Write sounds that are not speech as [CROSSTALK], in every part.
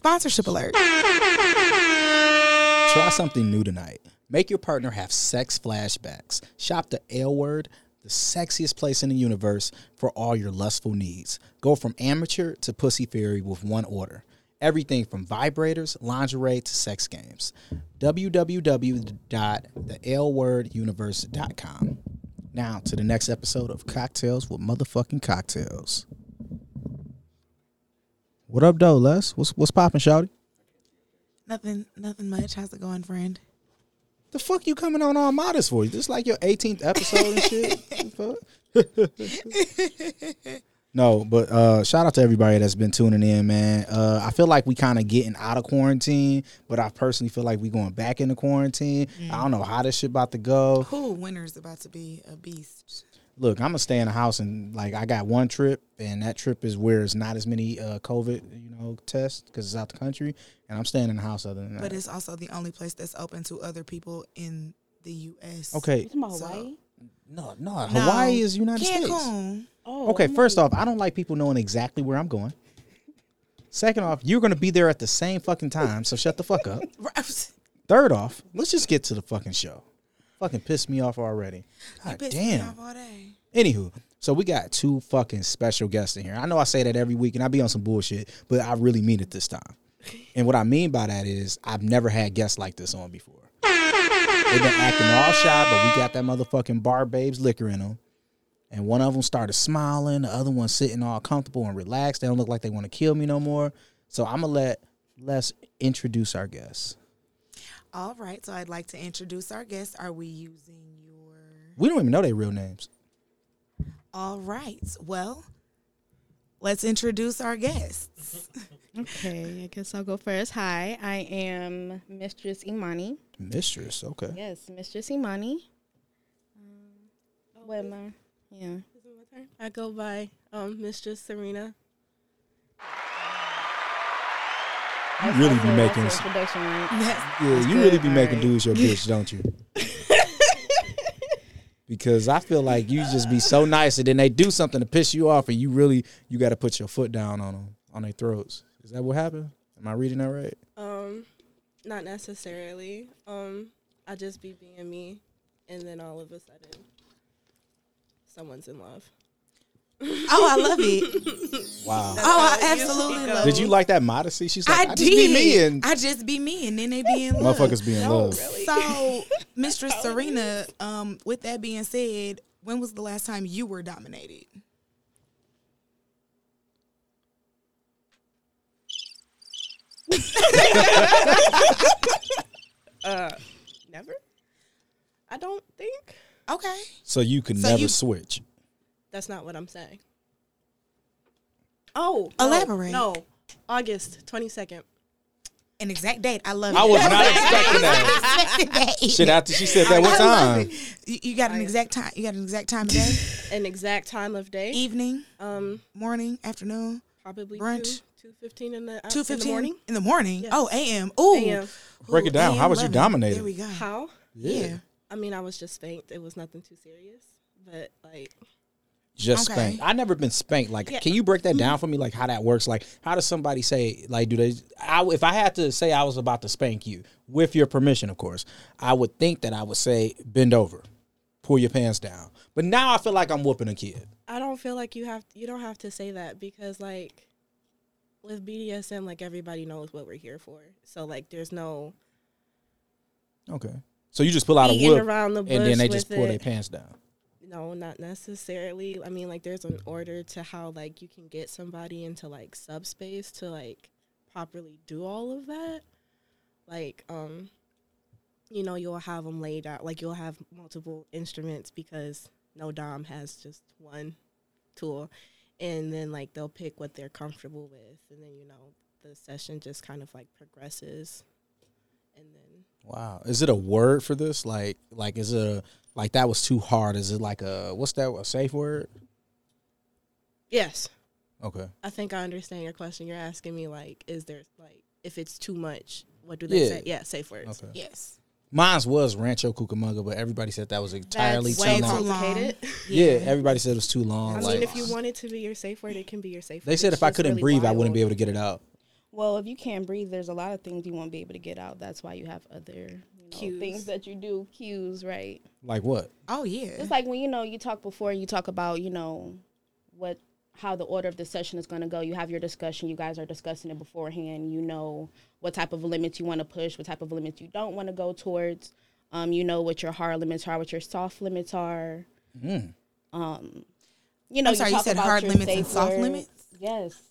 Sponsorship alert. Try something new tonight. Make your partner have sex flashbacks. Shop the L Word, the sexiest place in the universe for all your lustful needs. Go from amateur to pussy fairy with one order. Everything from vibrators, lingerie to sex games. www.thelworduniverse.com. Now to the next episode of Cocktails with Motherfucking Cocktails. What up, though, Les? What's what's poppin', Shouty? Nothing, nothing much. How's it going, friend? The fuck you coming on all modest for? This like your 18th episode and shit. [LAUGHS] [LAUGHS] No, but uh shout out to everybody that's been tuning in, man. Uh I feel like we kind of getting out of quarantine, but I personally feel like we going back into quarantine. I don't know how this shit about to go. Who winter's about to be a beast? Look, I'm gonna stay in the house and like I got one trip, and that trip is where it's not as many uh COVID, you know, tests because it's out the country, and I'm staying in the house other than that. But it's also the only place that's open to other people in the U.S. okay, You So- Hawaii? no, no, Hawaii is United States. Cancun. Oh, Okay, I'm first off, I don't like people knowing exactly where I'm going. Second off, you're gonna be there at the same fucking time, so shut the fuck up. [LAUGHS] Right. Third off, let's just get to the fucking show. Fucking pissed me off already. God damn. off all day. Anywho, so we got two fucking special guests in here. I know I say that every week and I be on some bullshit, but I really mean it this time. And what I mean by that is I've never had guests like this on before. They've been acting all shy, but we got that motherfucking bar babes liquor in them. And one of them started smiling, the other one sitting all comfortable and relaxed. They don't look like they want to kill me no more. So I'm gonna let let's introduce our guests. All right, so I'd like to introduce our guests. Are we using your? We don't even know their real names. All right. Well, let's introduce our guests. [LAUGHS] Okay, I guess I'll go first. Hi, I am Mistress Imani. Mistress, okay. Yes, Mistress Imani. Um, what am I? Yeah. Is it my turn? I go by um, Mistress Serena. You really be making that's an introduction, right? [LAUGHS] Yes. Yeah, you good. really be All making right. dudes your bitch, don't you? [LAUGHS] because I feel like you just be so nice, and then they do something to piss you off, and you really you got to put your foot down on them on their throats. Is that what happened? Am I reading that right? Um, not necessarily. Um, I just be being me, and then all of a sudden, someone's in love. [LAUGHS] Oh, I love it. Wow. Oh, I how it usually absolutely love it. Did you like that modesty? She's like, I, I, just be me, and I just be me, and then they be in love. motherfuckers be in No, love. really. So, [LAUGHS] Mistress Serena, um, with that being said, when was the last time you were dominated? [LAUGHS] Uh, never. I don't think Okay. So you can So never you- switch. That's not what I'm saying. Oh, no, Elaborate. No, August twenty second. An exact date. I love it. I it. was not [LAUGHS] expecting that. that. Shit, after she said that, what I time? You, you got an exact time. You got an exact time of day, [LAUGHS] An exact time of day. evening, Um, morning, afternoon, probably Brunch. two fifteen in the two in the morning. In the morning. Yes. Oh, a.m. Ooh. AM. Break it down. How AM was you dominated? There we go. How? Yeah. I mean, I was just spanked. It was nothing too serious, but like, Just Okay. spanked. I never been spanked. Like, Yeah. can you break that mm-hmm. down for me? Like, how that works? Like, how does somebody say? Like, do they? I, if I had to say I was about to spank you, with your permission, of course, I would think that I would say bend over, pull your pants down. But now I feel like I'm whooping a kid. I don't feel like you have you don't have to say that because like with BDSM, like everybody knows what we're here for. So like, there's no Okay. So you just pull out a whip, around the bush and then they just pull their pants down. No, not necessarily. I mean, like, there's an order to how like you can get somebody into like subspace to like properly do all of that. Like, um, you know, you'll have them laid out. Like, you'll have multiple instruments because no dom has just one tool, and then like they'll pick what they're comfortable with, and then you know the session just kind of like progresses, and then Wow. Is it a word for this? Like, like is it a like that was too hard? Is it like a what's that? A safe word? yes, Okay. I think I understand your question. You're asking me like, is there like if it's too much, what do they Yeah. say? Yeah, safe words. Okay. Yes. Mine's was Rancho Cucamonga, but everybody said that was entirely That's too way long. complicated. [LAUGHS] Yeah, everybody said it was too long. I like mean, if you want it to be your safe word, it can be your safe word. they said, It's if I couldn't really breathe, I wouldn't be able to get it out. Well, if you can't breathe, there's a lot of things you won't be able to get out. That's why you have other you know, Cues. things that you do, cues, right? Like what? Oh yeah. It's like when you know you talk before you talk about you know what how the order of the session is going to go. You have your discussion. You guys are discussing it beforehand. You know what type of limits you want to push, what type of limits you don't want to go towards. Um, you know what your hard limits are, what your soft limits are. Um, you know, I'm sorry, you talk said about hard limits and soft words. limits? Yes.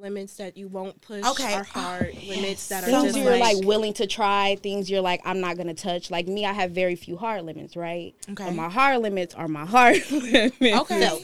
Limits that you won't push Okay. are hard. [SIGHS] Limits that are things just you're like, like willing to try things you're like i'm not gonna touch like me i have very few hard limits right Okay. but my hard limits are my hard [LAUGHS] limits Okay.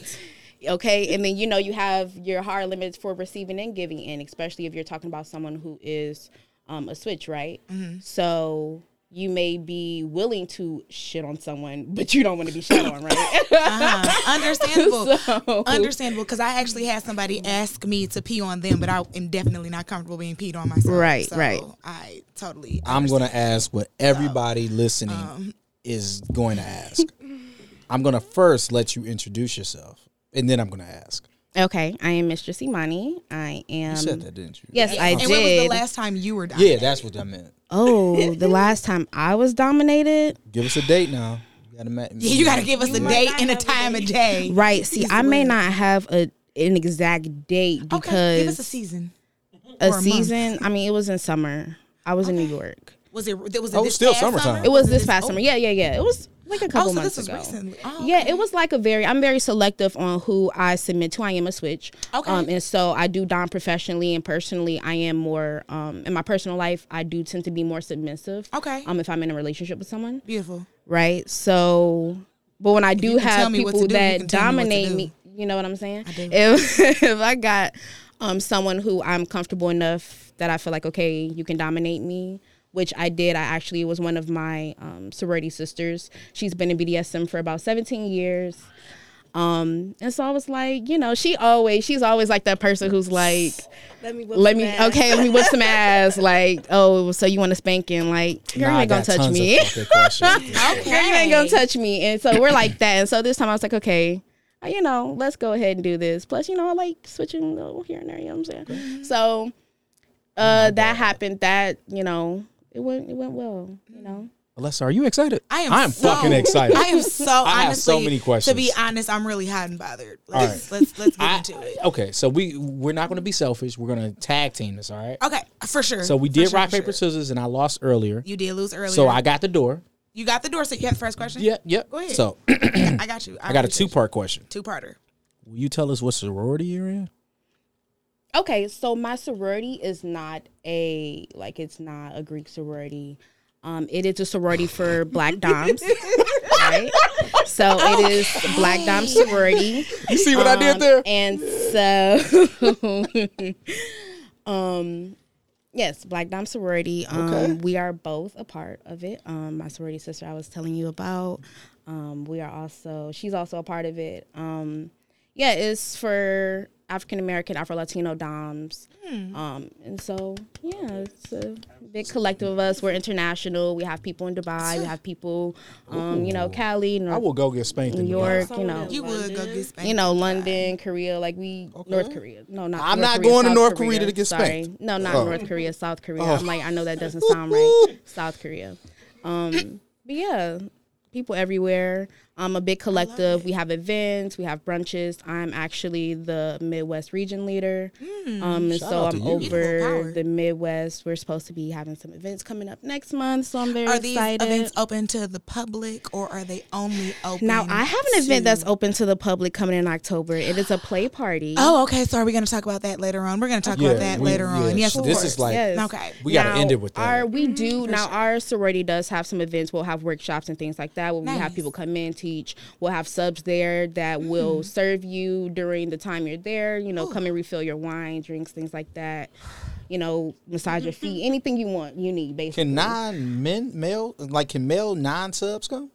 okay and then you know you have your hard limits for receiving and giving in especially if you're talking about someone who is um, a switch right Mm-hmm. so you may be willing to shit on someone but you don't want to be shit on right uh-huh. Understandable. [LAUGHS] So- Understandable. Because I actually had somebody ask me to pee on them, but I am definitely not comfortable being peed on myself. Right, So right. I totally. I'm gonna ask what everybody listening Um, is going to ask. I'm gonna first let you introduce yourself, and then I'm gonna ask. Okay i am mistress imani i am You said that, didn't you? yes i And did when was the last time you were? Yeah, that's what I meant. Oh, [LAUGHS] the last time I was dominated? Give us a date now. You gotta ma- Yeah, you got to give us a date and a have a time of day. [LAUGHS] Right. See, I may not have a an exact date Okay, because give us a season. a or a month. season. I mean, it was in summer. I was in New York. Was it? There was it Oh, this still past summertime. summer? It was this past oh, summer. Yeah, yeah, yeah. It was like a couple Oh, so months ago. recently. Oh, Yeah, okay. it was like a very. I'm very selective on who I submit to. I am a switch. Okay. Um, and so I do dom professionally and personally. I am more. Um, in my personal life, I do tend to be more submissive. Okay. Um, if I'm in a relationship with someone. Beautiful. right? So, but when I do you can tell have me what to people do, that dominate do. me, you know what I'm saying? I do. If [LAUGHS] if I got um someone who I'm comfortable enough that I feel like okay, you can dominate me. Which I did. I actually was one of my um, sorority sisters. She's been in BDSM for about 17 years. Um, and so I was like, you know, she always, she's always like that person who's like, let me whip let some me, ass. okay, let me whip some [LAUGHS] ass. Like, oh, so you want to spanking? Like, girl, Nah, you ain't gonna touch me. fucking [LAUGHS] questions. Girl, you ain't gonna touch me. And so we're like that. And so this time I was like, okay, uh, you know, let's go ahead and do this. Plus, you know, I like switching a little here and there. You know what I'm saying? So uh, that happened. That you know, it went it went well. You know. Alessa, are you excited? I am. I'm so- fucking excited. I am so I have so many questions. To be honest, I'm really hot and bothered. All Let's let's let's get I- into it. okay, so we we're not going to be selfish. We're going to tag team this. All right. Okay, for sure. So we For did sure, rock paper sure. scissors, and I lost earlier. You did lose earlier. So I got the door. you got the door. So you have the first question. Yep, yep. Go ahead. So [CLEARS THROAT] I got you. I got a two part question. two parter. Will you tell us what sorority you're in? Okay, so my sorority is not a like it's not a Greek sorority. Um, it is a sorority for black doms, right? So it is Black Dom [LAUGHS] sorority. You see what I did Um, there? And so, [LAUGHS] um, yes, Black Dom sorority. Um, Okay. we are both a part of it. Um, my sorority sister I was telling you about. Um, we are also she's also a part of it. Um, yeah, it's for African American, Afro Latino doms. Um, and so yeah, it's a big collective of us. We're international. We have people in Dubai. We have people, um, you know, Cali, I will go get spanked in New York. You know, You would go London. get spanked. you know, London, Korea, like we North Korea. No, not. I'm North not Korea, going to North Korea to get Sorry. No, not Oh. North Korea, South Korea. Oh. I'm like, I know that doesn't sound right. [LAUGHS] South Korea. Um, but yeah, people everywhere. I'm a big collective. We have events, we have brunches. I'm actually the Midwest region leader. um, and Shout so I'm over the Midwest. We're supposed to be having some events coming up next month, so I'm very Are these events open to the public or are they only open? now I have an event that's open to the public coming in October. It is a play party. Oh, okay. So are we going to talk about that later on? We're going to talk Yeah, about that we- later yeah, on. Yes, of this course. is like- Yes. Okay. We got to end it with that. Our we do now. Our sorority does have some events. We'll have workshops and things like that. Where we have people come in, teach. We'll have subs there that will mm-hmm. serve you during the time you're there. You know, come and refill your wine, drinks, things like that. You know, massage your feet, mm-hmm. anything you want, you need basically. Can non men male like can male non subs come?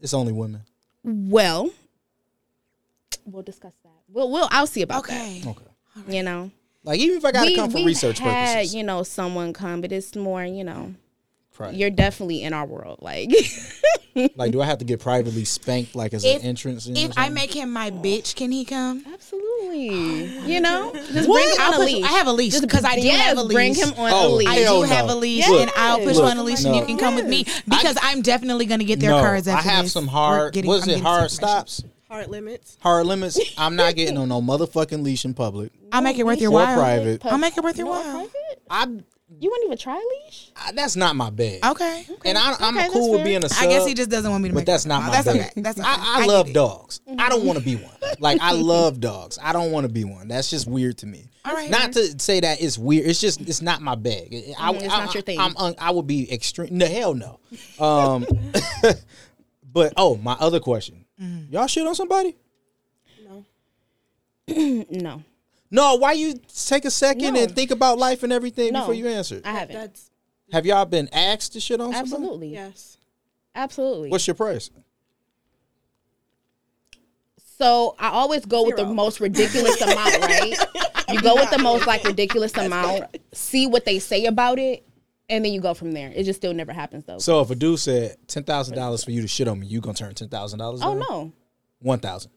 It's only women. well, we'll discuss that. We'll, we'll. I'll see about that. Okay. Okay. You know, Like even if I gotta we come for research had purposes. you know someone come, but it's more you know Right. you're definitely in our world. Like, [LAUGHS] Like, do I have to get privately spanked like as If- an entrance? in If I make him my bitch, can he come? absolutely. You know, just bring him I'll on a leash. I have a leash because I do yes, have a leash. Bring him on Oh, a leash. I Hell do have a leash, Look, and I'll push you on a leash, and you can come with me [LAUGHS] because I, am definitely gonna get their no, cards I have this. some hard. getting- was it hard stops? Hard limits. Hard limits. I'm not getting [LAUGHS] on no motherfucking leash in public I'll make it worth your while. private. I'll make it worth your while. I, You wouldn't even try leash? I that's not my bag. Okay. okay. And I, I'm Okay, cool with being a sub. I guess he just doesn't want me to But make that's not my my That's bag. okay. That's okay. I, I, get love it. dogs. I don't want to be one. [LAUGHS] Like I love dogs. I don't want to be one. That's just weird to me. All right. Not to say that it's weird. It's just it's not my bag. I, Mhm, it's I, not your thing. I'm un, I would be extreme. No hell no. Um, [LAUGHS] but oh, my other question. Mm-hmm. Y'all shit on somebody? [CLEARS THROAT] No. No, No. Why you take a second No. and think about life and everything No. before you answer? I haven't. That's Have y'all been asked to shit on somebody? Absolutely. yes. Absolutely. What's your price? So I always go with the Zero. most ridiculous [LAUGHS] amount, right? You go with the most like ridiculous amount, see what they say about it, and then you go from there. It just still never happens though. So if a dude said ten thousand dollars for you to shit on me, you gonna turn ten thousand dollars? oh no. one thousand.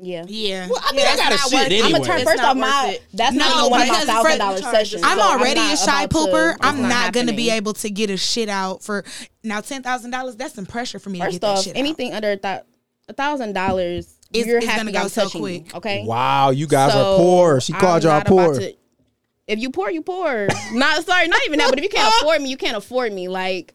Yeah. Yeah. Well, I mean, I That's gotta not shit worth- anyway. I'm gonna turn It's first off my worth it. that's No, not even one of my because thousand for- dollar sessions. I'm so already not a shy about to- pooper. I'm not, gonna be able to get a shit out for now ten thousand dollars. That's some pressure for me to First get that off, shit anything under a thou- a thousand dollars, It's- you're it's happy gonna go I'm so touching you, quick. okay? Wow, you guys So, are poor. She called I'm y'all poor. to- if you poor, you poor. [LAUGHS] not sorry, not even that. But if you can't [LAUGHS] afford me, you can't afford me. Like,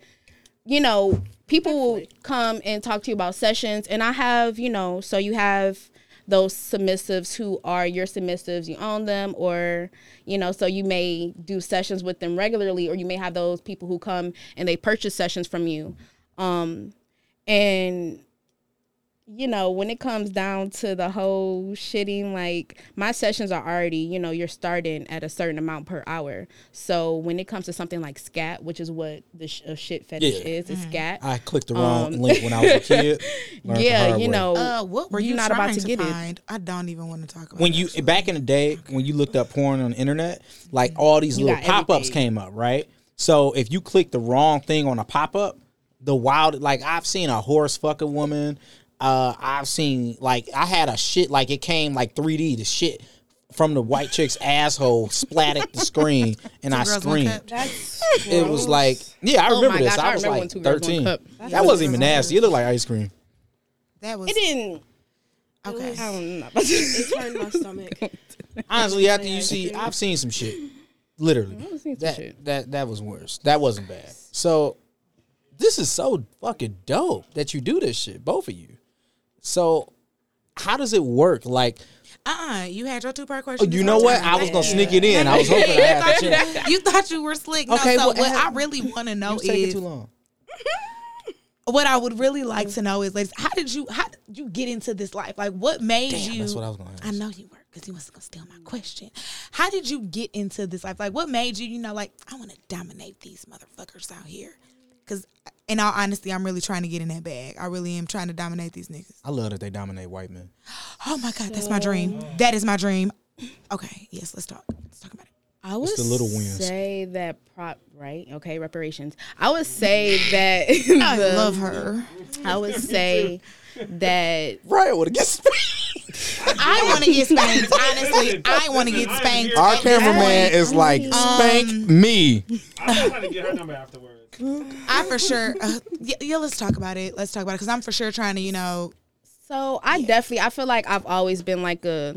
you know, people will come and talk to you about sessions, and I have, you know, so you have those submissives who are your submissives, you own them, or you know, so you may do sessions with them regularly, or you may have those people who come and they purchase sessions from you, um, and you know, when it comes down to the whole shitting, like my sessions are already, you know, you're starting at a certain amount per hour. So when it comes to something like scat, which is what the sh- a shit fetish Yeah. is, is scat. I clicked the wrong Um, link when I was a kid. [LAUGHS] Yeah, you know, Uh, what were you're not about to get it. I don't even want to talk about. when you actually. back in the day when you looked up porn on the internet, like all these You little pop ups everything. came up, right? So if you click the wrong thing on a pop up, the wild like I've seen a horse fuck a woman. Uh, I've seen like I had a shit like it came like 3D. The shit from the white chick's asshole splatted the screen, and I girls, screamed. cup. That's It was like, yeah, I Oh remember my this. gosh, I I was remember when like thirteen. girls, one thirteen. cup. That wasn't even nasty. It looked like ice cream. that was it didn't. okay. I don't know. it turned my stomach. [LAUGHS] Honestly, after you see, I've seen some shit. Literally, I've seen some that shit. that that was worse. That wasn't bad. So, this is so fucking dope that you do this shit, both of you. So, how does it work? Like, Uh-uh. You had your two part oh, question. you know what? I was gonna sneak it in. I was [LAUGHS] hoping I had the chance. you thought you were slick. No, Okay, so well, what I really want to know is too long. [LAUGHS] what I would really like to know is, ladies, how did you how did you get into this life? Like, what made Damn, you? that's what I was gonna ask. I know you were because you was gonna steal my question. How did you get into this life? Like, what made you? You know, like I want to dominate these motherfuckers out here. Because, in all honesty, I'm really trying to get in that bag. I really am trying to dominate these niggas. I love that they dominate white men. [GASPS] Oh my god, that's my dream. That is my dream. Okay, yes, let's talk. Let's talk about it. I would the little wins. say that prop right. Okay, reparations. I would say that [LAUGHS] I the- love her. I would say [LAUGHS] that Right, would have get [LAUGHS] I want to get spanked. [LAUGHS] Honestly, I want to get spanked. Our cameraman point. is like, Um, spank me. I'm trying to get her number afterwards. I for sure. Uh, yeah, yeah, let's talk about it. Let's talk about it because I'm for sure trying to, you know, So I definitely I feel like I've always been like a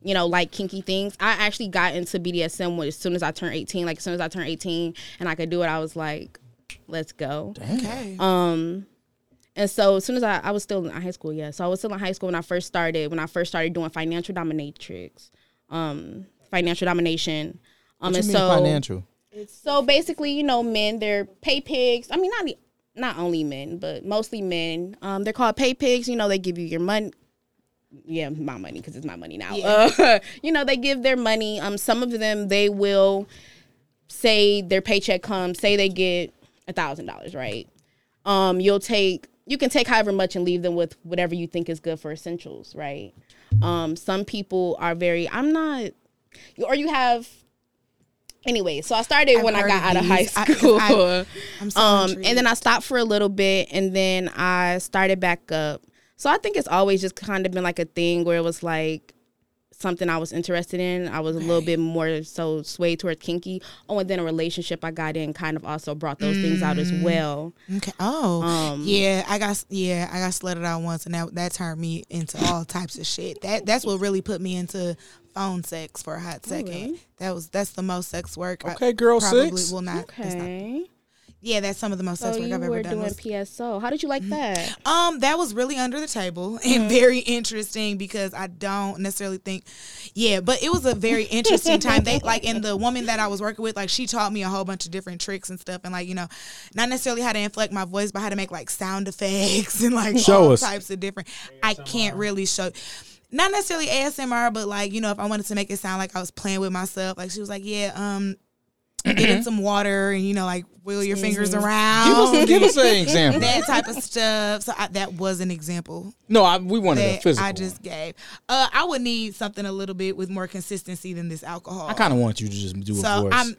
you know, like kinky things. I actually got into BDSM when, as soon as I turned 18. Like as soon as I turned 18 and I could do it, I was like, let's go. okay. Um and so as soon as I, I was still in high school, yeah. So I was still in high school when I first started, when I first started doing financial dominatrix, um, financial domination. Um What and you mean so financial? so basically, you know, men, they're pay pigs. I mean, not not only men, but mostly men. Um, they're called pay pigs. You know, they give you your money. Yeah, my money because it's my money now. Uh, [LAUGHS] you know, they give their money. Um, some of them they will say their paycheck comes. Say they get a thousand dollars, right? Um, you'll take you can take however much and leave them with whatever you think is good for essentials, right? Um, some people are very. I'm not. Or you have Anyway, so I started I've when I got out of high school. I- I'm [LAUGHS] so um, and then I stopped for a little bit, and then I started back up. So I think it's always just kind of been like a thing where it was like something I was interested in. I was a little bit more so swayed towards kinky. Oh, and then a relationship I got in kind of also brought those things out as well. Okay. Oh, Um, yeah. I got yeah. I got slutted out once, and that that turned me into all types of shit. That that's what really put me into phone sex for a hot second. really? That was that's the most sex work. I Okay, girl probably six. will not. that's not- Okay. Yeah, that's some of the most So sex work you I've ever were done. doing was- PSO. How did you like that? Um, that was really under the table and very interesting because I don't necessarily think, yeah, but it was a very interesting time. They like, and the woman that I was working with, like, she taught me a whole bunch of different tricks and stuff, and like, you know, not necessarily how to inflect my voice, but how to make like sound effects [LAUGHS] and like Show all us. types of different. I can't really show. Not necessarily ASMR, but like you know, if I wanted to make it sound like I was playing with myself, like she was like, "Yeah, um, get in some water and you know, like wheel your fingers around." Give us, give us an example. that type of stuff. So I, that was an example No, I, we wanted a physical. I just gave. Uh, I would need something a little bit with more consistency than this alcohol. I kind of want you to just do a so voice. I'm,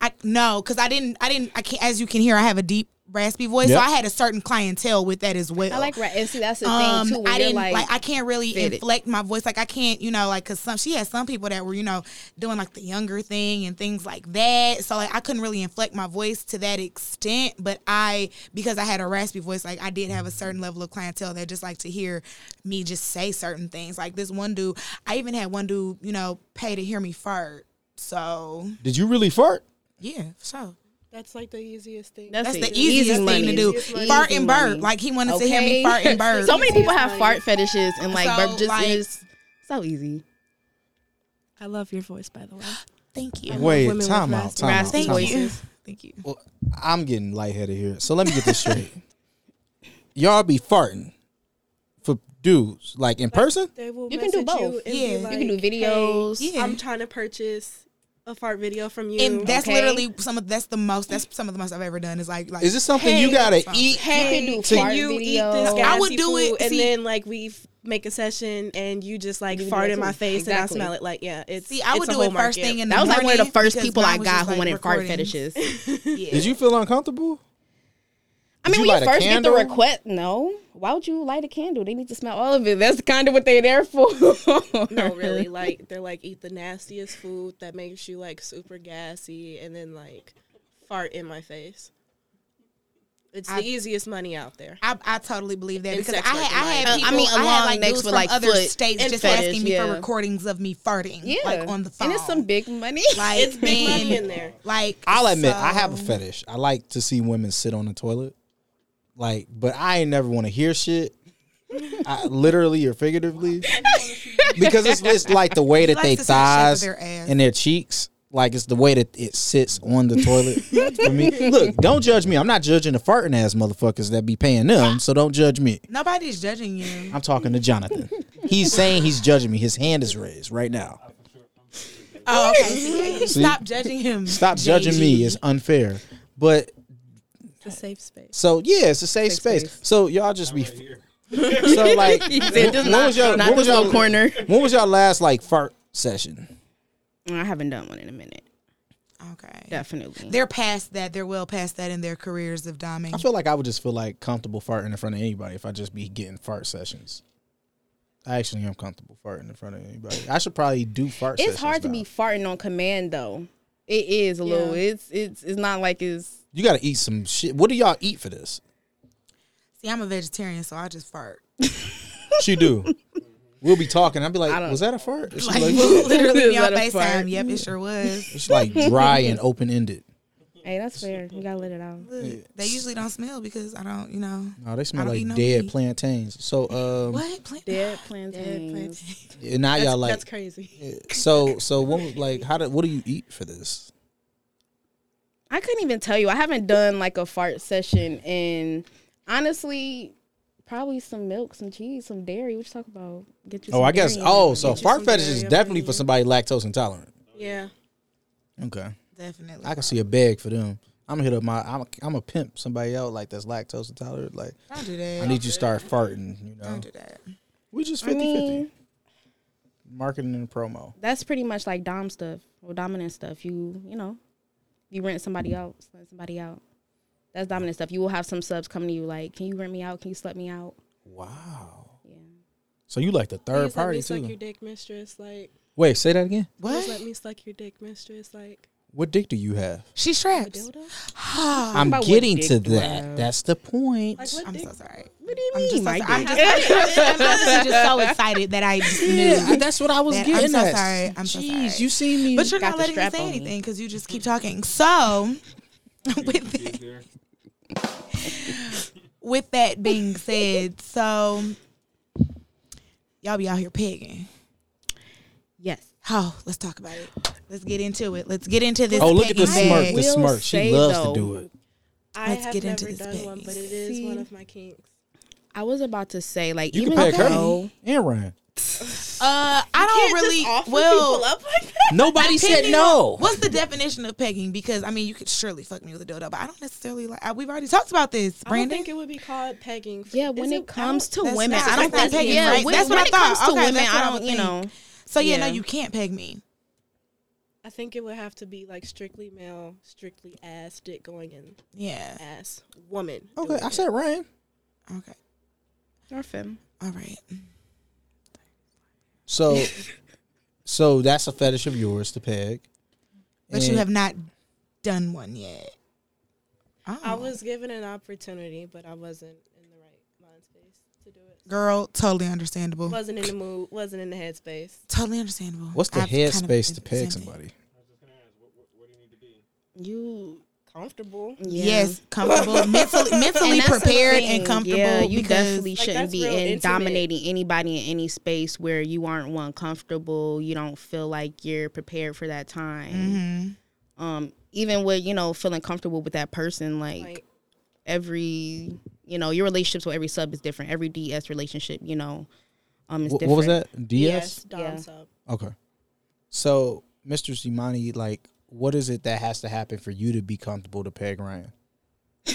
I no, because I didn't, I didn't, I can't. As you can hear, I have a deep raspy voice, Yep. so I had a certain clientele with that as well. I like ra- and see that's the Um, thing too. I didn't like, like, I can't really fitted. inflect my voice. Like I can't, you know, like because some she had some people that were, you know, doing like the younger thing and things like that. So like I couldn't really inflect my voice to that extent. But I, because I had a raspy voice, like I did have a certain level of clientele that just like to hear me just say certain things. Like this one dude, I even had one dude, you know, pay to hear me fart. So Did you really fart? yeah, so That's like the easiest thing. That's that's it. the easiest Easy thing to do. Easiest money. Fart and burp. money. Like he wanted to hear me Okay. fart and burp. [LAUGHS] so many people have money. fart fetishes and like So, burp just like- is so easy. I love your voice, by the way. [GASPS] Thank you. Wait, women with time out, raspy time out, raspy time out. Thank you. Thank you. Well, I'm getting lightheaded here. So let me get this straight. [LAUGHS] Y'all be farting for dudes, like in person? They will You can do message you both. Yeah. be You You can do "Hey, videos. Yeah. I'm trying to purchase a fart video from you. And that's Okay. literally some of that's the most that's some of the most I've ever done is like like Is this something Hey, you gotta eat? Hey, you can do can fart you eat this I would do it- And see- then like we make a session and you just like You fart in my face Exactly. and I smell it. Like yeah, it's see I would it's a do it first market. thing in the That was like one of the first people I got who like, wanted fart fetishes. [LAUGHS] Yeah. Did you feel uncomfortable? I mean, you when you first get the candle? request, no. Why would you light a candle? They need to smell all of it. That's kind of what they're there for. [LAUGHS] no, really. [LAUGHS] Like they're like eat the nastiest food that makes you like super gassy, and then like fart in my face. It's I- the easiest money out there. I, I totally believe that In because I sex had, I had people, I mean, I had like next dudes with, from like, other foot states just fetish, asking me yeah. for recordings of me farting, yeah, like on the phone. and it's some big money. [LAUGHS] like It's big and, money in there. Like I'll admit I have a fetish. I like to see women sit on the toilet. Like, but I ain't never want to hear shit. I, literally or figuratively. because it's, it's like the way that they to see the thighs their and their cheeks. Like it's the way that it sits on the toilet for me. Look, don't judge me. I'm not judging the farting ass motherfuckers that be paying them, so don't judge me. Nobody's judging you. I'm talking to Jonathan. He's saying he's judging me. His hand is raised right now. Oh, okay. See? Stop judging him. Stop judging me. It's unfair. But It's a safe space. so yeah, it's a safe, Safe space. space. So y'all just be Right [LAUGHS] so like [LAUGHS] He said, when not, was y'all- when was this y'all- corner. when was y'all last like fart session? I haven't done one in a minute. Okay. Definitely. They're past that. They're well past that in their careers of doming. I feel like I would just feel like comfortable farting in front of anybody if I just be getting fart sessions. I actually am comfortable farting in front of anybody. I should probably do fart. it's sessions hard to now. be farting on command though. It is a little. It's it's it's not like it's. You got to eat some shit. What do y'all eat for this? See, I'm a vegetarian, so I just fart. [LAUGHS] She do. We'll be talking. I'll be like, "Was that a fart?" She's Like, like, literally Is be on that a fart? FaceTime. Yep, it sure was. [LAUGHS] "It's like dry and open ended." Hey, that's fair. You gotta let it out. Look, they usually don't smell because I don't, you know. No, they smell like no dead meat. plantains. So, um, What? Plant- Dead Dead plantains. plantains. and now y'all like, that's crazy. so, so what? Like, how do? What do you eat for this? I couldn't even tell you. I haven't done like a fart session, and honestly, probably some milk, some cheese, some dairy. What you talk about? Get you. Oh, some I guess. dairy Oh, so fart fetish is definitely for somebody lactose intolerant. Yeah. Okay, Definitely. I can see a bag for them. I'm gonna hit up my. I'm. A, I'm a pimp somebody out like that's lactose intolerant. Like, Don't do that. I need you to start farting. You know, Don't do that. we just I 50 50. mean, marketing and promo. That's pretty much like dom stuff or dominant stuff. You you know, you rent somebody out, rent somebody out. That's dominant stuff. You will have some subs coming to you like, "Can you rent me out? Can you slut me out?" Wow. Yeah. So you like the third Please let party me suck too? your dick, mistress. Like, Wait, say that again. please let me suck your dick, mistress. Like, What dick do you have? She a straps. Ah. I'm getting to that. have? That's the point. Like, what I'm dick? so sorry. What do you I'm mean? just, so, my I'm dick? just, I'm honestly just so [LAUGHS] excited that I just knew. Yeah, that's what I was That- getting I'm so at. sorry. I'm so Jeez, sorry. you see me. But you're Got not letting me say anything because you just keep talking. So, [LAUGHS] with Dig there. [LAUGHS] with that being said, so y'all be out here pegging. Yes. Oh, let's talk about it. Let's get into it. Let's get into this. oh, look at the smirk. The smirk. She loves though, to do it. I Let's have get into never this done one, but it is one of my kinks. I was about to say like You even can peg her though and Ryan. Uh, I don't really. well, up like that. Nobody said no. on- What's the definition of pegging? Because I mean, you could surely fuck me with a dildo, but I don't necessarily like. uh, We've already talked about this, Brandon. I don't think it would be called pegging. yeah, when it I comes to women, I don't think pegging, yeah, right? when, That's what when I it comes thought. to Okay, women, that's what I I don't, you know. So yeah, no, you can't peg me. I think it would have to be like strictly male, strictly ass, dick going in Yeah. ass woman. Okay, I said Ryan. Okay. Orphan. All right. So, [LAUGHS] so that's a fetish of yours to peg. But you have not done one yet. Oh. I was given an opportunity, but I wasn't in the right mind space to do it. Girl, totally understandable. Wasn't in the mood. Wasn't in the headspace. Totally understandable. What's the I've kind of headspace to been peg somebody? I was just gonna ask, what, what, what do you need to be? You Comfortable. yeah. Yes, comfortable, mentally, [LAUGHS] mentally And prepared and comfortable. Yeah, you definitely Like, shouldn't that's be in intimate. dominating anybody in any space where you aren't one comfortable. You don't feel like you're prepared for that time. Mhm. Um, even with you know feeling comfortable with that person, like, Like every you know your relationships with every sub is different. Every DS relationship, you know, um, is Wh- different. what was that? DS. yes, dom Yeah. sub. Okay. So, Mistress Imani, like, what is it that has to happen for you to be comfortable to peg Ryan? [LAUGHS]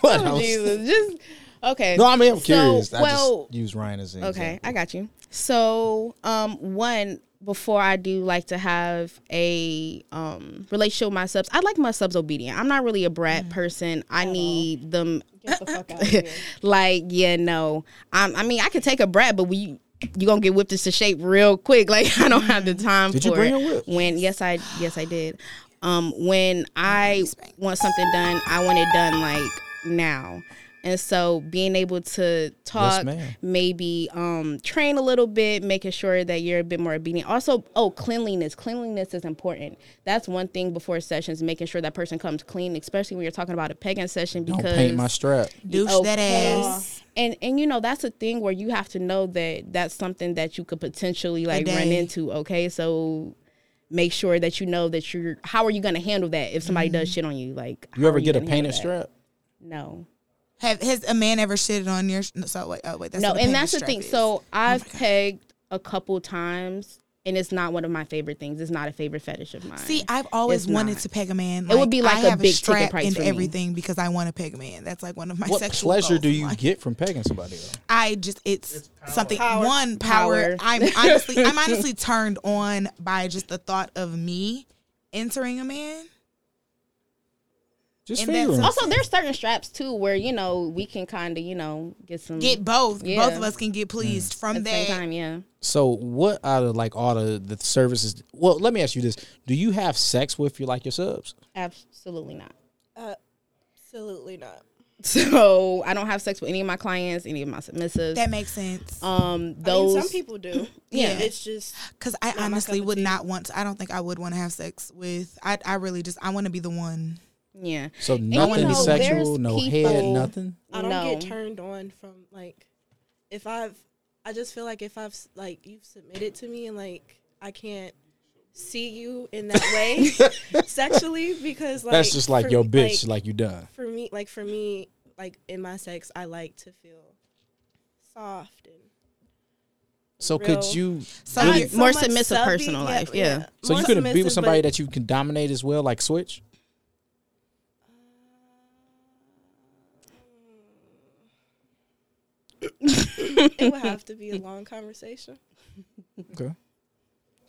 what? I was- Jesus, just okay. no, I mean I'm So, curious. I well, just use Ryan as an Okay, example. I got you. So, um, one before I do like to have a um relationship with my subs, I like my subs obedient. I'm not really a brat Mm. person. I need them Get the fuck out of here. [LAUGHS] like yeah, no. I'm, I mean, I could take a brat, but we you gonna get whipped into shape real quick. [LAUGHS] Like I don't have the time Did for you bring it. a whip? When yes, I yes I did. Um, when I want something done, I want it done like now. And so being able to talk, ma'am. maybe um, train a little bit, making sure that you're a bit more obedient. Also, oh, cleanliness. Cleanliness is important. That's one thing before sessions, making sure that person comes clean, especially when you're talking about a pegging session. Don't Because paint my strap. douche that ass. and and you know that's a thing where you have to know that that's something that you could potentially like run into. Okay, so make sure that you know that you're. How are you going to handle that if somebody does shit on you? Like You ever are get a painted that? strap? No. Have has a man ever shitted on your? So wait, oh wait, that's no, what and that's the thing. is. Oh So I've my God. pegged a couple times, and it's not one of my favorite things. It's not a favorite fetish of mine. See, I've always It's wanted not. to peg a man. It would be like I a have big ticket strap price and for me. everything because I want to peg a man. That's like one of my What sexual pleasure goals do you get from pegging somebody? Though? I just it's, It's power. something Power. one power. Power. I'm honestly I'm [LAUGHS] honestly turned on by just the thought of me entering a man. Just And that's also- also there's certain straps too where you know we can kind of you know get some Get both. Yeah. Both of us can get pleased from at that. same time. Yeah. So, what out of like all the the services? Well, let me ask you this: Do you have sex with your like your subs? Absolutely not. Absolutely not. [LAUGHS] So I don't have sex with any of my clients, any of my submissives. That makes sense. um, I those mean, some people do. [CLEARS THROAT] Yeah. it's just Because I honestly would not want. To, I don't think I would want to have sex with. I I really just I want to be the one. Yeah. So you nothing know, sexual, there's no head, nothing. I don't No. get turned on from like if I've I just feel like if I've like you've submitted to me and like I can't see you in that way [LAUGHS] sexually because like That's just like your me- bitch, like, you done. for me like for me like in my sex I like to feel soft and So could you? So not you're- so more submissive subby, personal life, yeah. So more you could be with somebody that you can dominate as well, like switch. It would have to be a [LAUGHS] long conversation. Okay.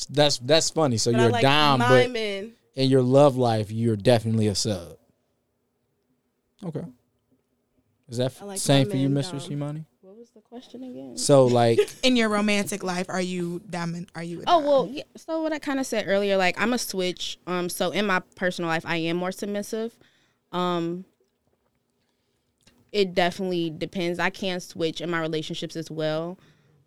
That's that's funny. So But you're like down, but men. in your love life, you're definitely a sub. Okay. Is that like same for you, Mr. down. Shimani? What was the question again? So like, [LAUGHS] In your romantic life, are you diamond? Are you? A Oh dime? well, yeah. So what I kind of said earlier, like I'm a switch. Um, so in my personal life, I am more submissive. Um, it definitely depends. I can switch in my relationships as well.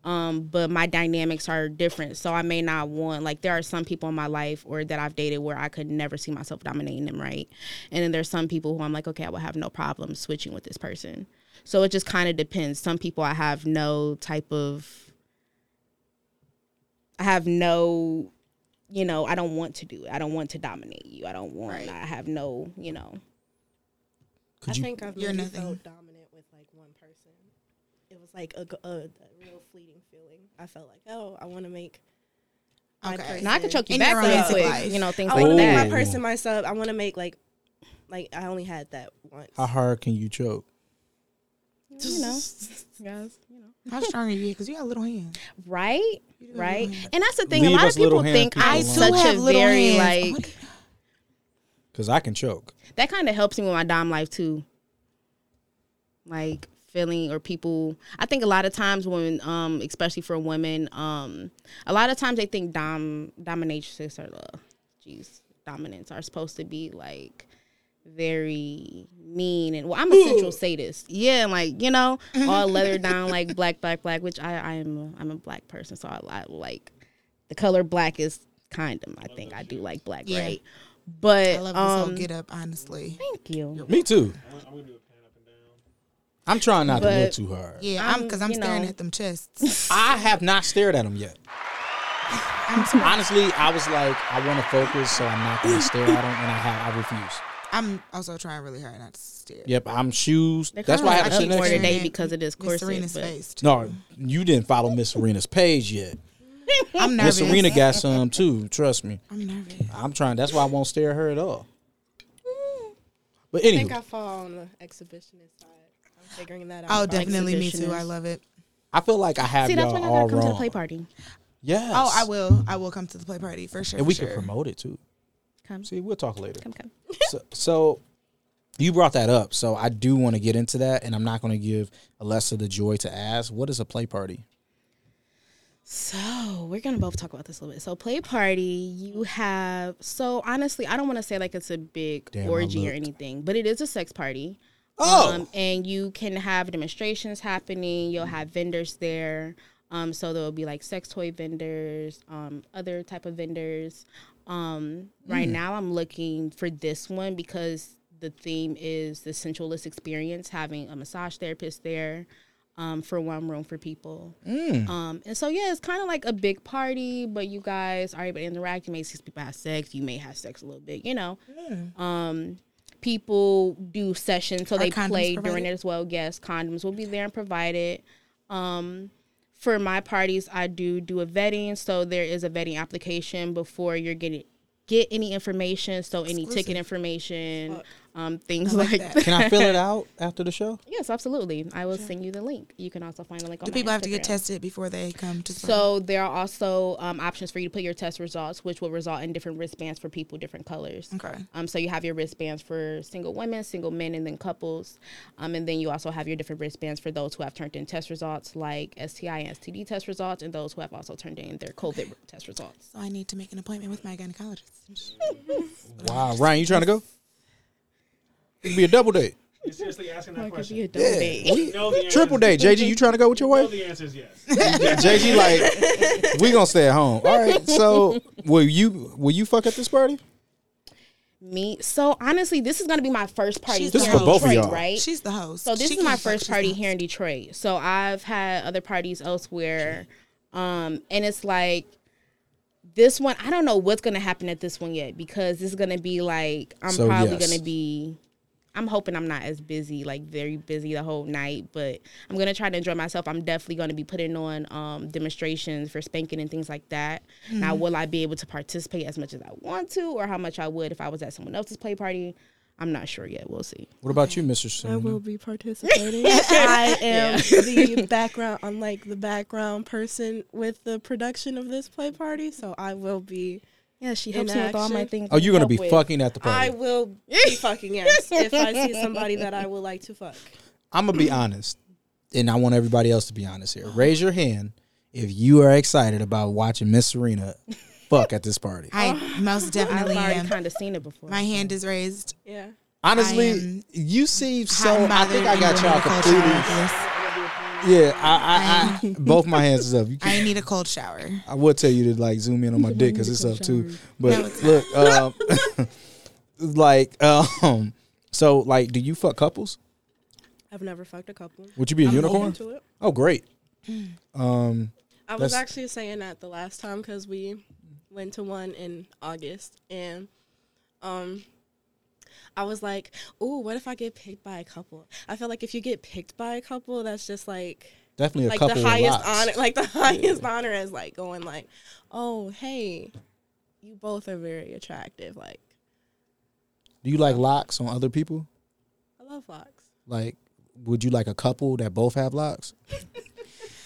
Um, but my dynamics are different. So I may not want like there are some people in my life or that I've dated where I could never see myself dominating them, right? And then there's some people who I'm like, okay, I will have no problem switching with this person. So it just kind of depends. Some people I have no type of I have no, you know, I don't want to do it. I don't want to dominate you. I don't want. Right. I have no, you know. I you? think I've You're maybe nothing. felt dominant with like one person. It was like a a real fleeting feeling. I felt like, oh, I want to make. Okay. Now I can choke you In back your real romantic quick. life. You know, things I like want to make that. my person my sub. I want to make like, like I only had that once. How hard can you choke? You know, [LAUGHS] guys. You know, How strong are you? Because you got little hands. right, right. And that's the thing. Leave a lot of people think I'm I too such have a little very hands. like. What do you- Because I can choke. that kind of helps me with my dom life too. Like feeling or people I think a lot of times when um especially for women, um a lot of times they think dom dominatrix or the jeez, dominants are supposed to be like very mean and well I'm a sensual sadist. Yeah, and like, you know, all leather [LAUGHS] down like black, black, black, which I, I am I'm a black person, so I, I like the color black is kind of I think I do like black, Yeah. right? But I love this um, whole get up. Honestly, Thank you. Me too. I'm, I'm gonna do a pan up and down. I'm trying not to look too hard. yeah, I'm I'm, because I'm staring know. at them chests. [LAUGHS] I have not stared at them yet. [LAUGHS] Honestly, I was like, I want to focus, so I'm not going to stare at them, and I have, I refuse. I'm also trying really hard not to stare. Yep, I'm shoes. They're That's why I like have to up sit more next to today because it is Miss corset. Serena's face. No, you didn't follow Miss Serena's page yet. [LAUGHS] I'm Miss. Serena got some too. Trust me. I'm nervous. I'm trying. That's why I won't stare at her at all. Mm. But I think anyway, I fall on the exhibitionist side. I'm figuring that oh, out. Oh, definitely me too. I love it. I feel like I have See, that's y'all when I all gotta come to the play party. Yes. Oh, I will. I will come to the play party for sure. And we for can sure. promote it too. Come, See, we'll talk later. come, come. [LAUGHS] so, so you brought that up, so I do want to get into that, and I'm not going to give Alessa the joy to ask, what is a play party? So we're gonna both talk about this a little bit. So play party, you have. So honestly, I don't want to say like it's a big Damn, orgy or anything, but it is a sex party. Oh, Um, and you can have demonstrations happening. You'll have vendors there. Um, so there will be like sex toy vendors, um, other type of vendors. Um, right now, I'm looking for this one because the theme is the sensualist experience, having a massage therapist there. Um, for one room for people. Um, and so yeah, it's kind of like a big party, but you guys are able to interact. You may see people have sex. You may have sex a little bit, you know. Um, people do sessions, so Are they play during it as well. Yes, condoms will be there and provided. Um, for my parties, I do do a vetting, so there is a vetting application before you're getting get any information. So any Exclusive. ticket information, um, things I like like, that. that. can I fill it out after the show? [LAUGHS] yes, absolutely. I will send you the link. You can also find the link on Do my people have to get tested before they come to? the So there are also um, options for you to put your test results, which will result in different wristbands for people, different colors. Okay. Um, so you have your wristbands for single women, single men, and then couples. Um, and then you also have your different wristbands for those who have turned in test results, like STI and STD test results, and those who have also turned in their COVID test results. So I need to make an appointment with my gynecologist. [LAUGHS] Wow, Ryan, you trying to go? It could be a double date. You're seriously asking that That could question? be a double date. we- No, the answer triple is- date. JG, you trying to go with your No, wife? the answer is yes. [LAUGHS] JG, like, we gonna stay at home. All right. So, will you will you fuck at this party? Me. So honestly, this is gonna be my first party She's here the in host. Both of Detroit, y'all. right? She's the host. So this She is my can fuck, first she's party the here in. Detroit. So I've had other parties elsewhere, um, and it's like this one. I don't know what's gonna happen at this one yet because this is gonna be like I'm So, probably yes. gonna be. I'm hoping I'm not as busy, like very busy the whole night, but I'm gonna try to enjoy myself. I'm definitely gonna be putting on um, demonstrations for spanking and things like that. Now, will I be able to participate as much as I want to, or how much I would if I was at someone else's play party? I'm not sure yet. We'll see. What about you, Mr. I will be participating. [LAUGHS] I am the background, I'm like the background person with the production of this play party, so I will be. Yeah, she helps me with all my things. Oh, you're gonna be with. fucking at the party. I will be [LAUGHS] fucking yes if I see somebody that I would like to fuck. I'm gonna be honest, and I want everybody else to be honest here. Raise your hand if you are excited about watching Miss Serena fuck at this party. I [SIGHS] most I've definitely already am. kind of seen it before. My hand is raised. Yeah. Honestly, you seem hot so. I think I got y'all a completely. Shower after this. Yeah, I, I, I [LAUGHS] both my hands is up. You I need a cold shower. I would tell you to like zoom in on my [LAUGHS] dick because it's up too. But it's look, [LAUGHS] um, like, um, so like, do you fuck couples? I've never fucked a couple. Would you be a I'm unicorn? to it. Oh, great. [CLEARS THROAT] Um, I was actually saying that the last time because we went to one in August and um I was like, "Ooh, what if I get picked by a couple?" I feel like if you get picked by a couple, that's just like definitely a like couple the highest honor, like the [LAUGHS] highest honor is like going like, "Oh, hey, you both are very attractive." Like, Do you like locks on other people? I love locks. Like, would you like a couple that both have locks? [LAUGHS]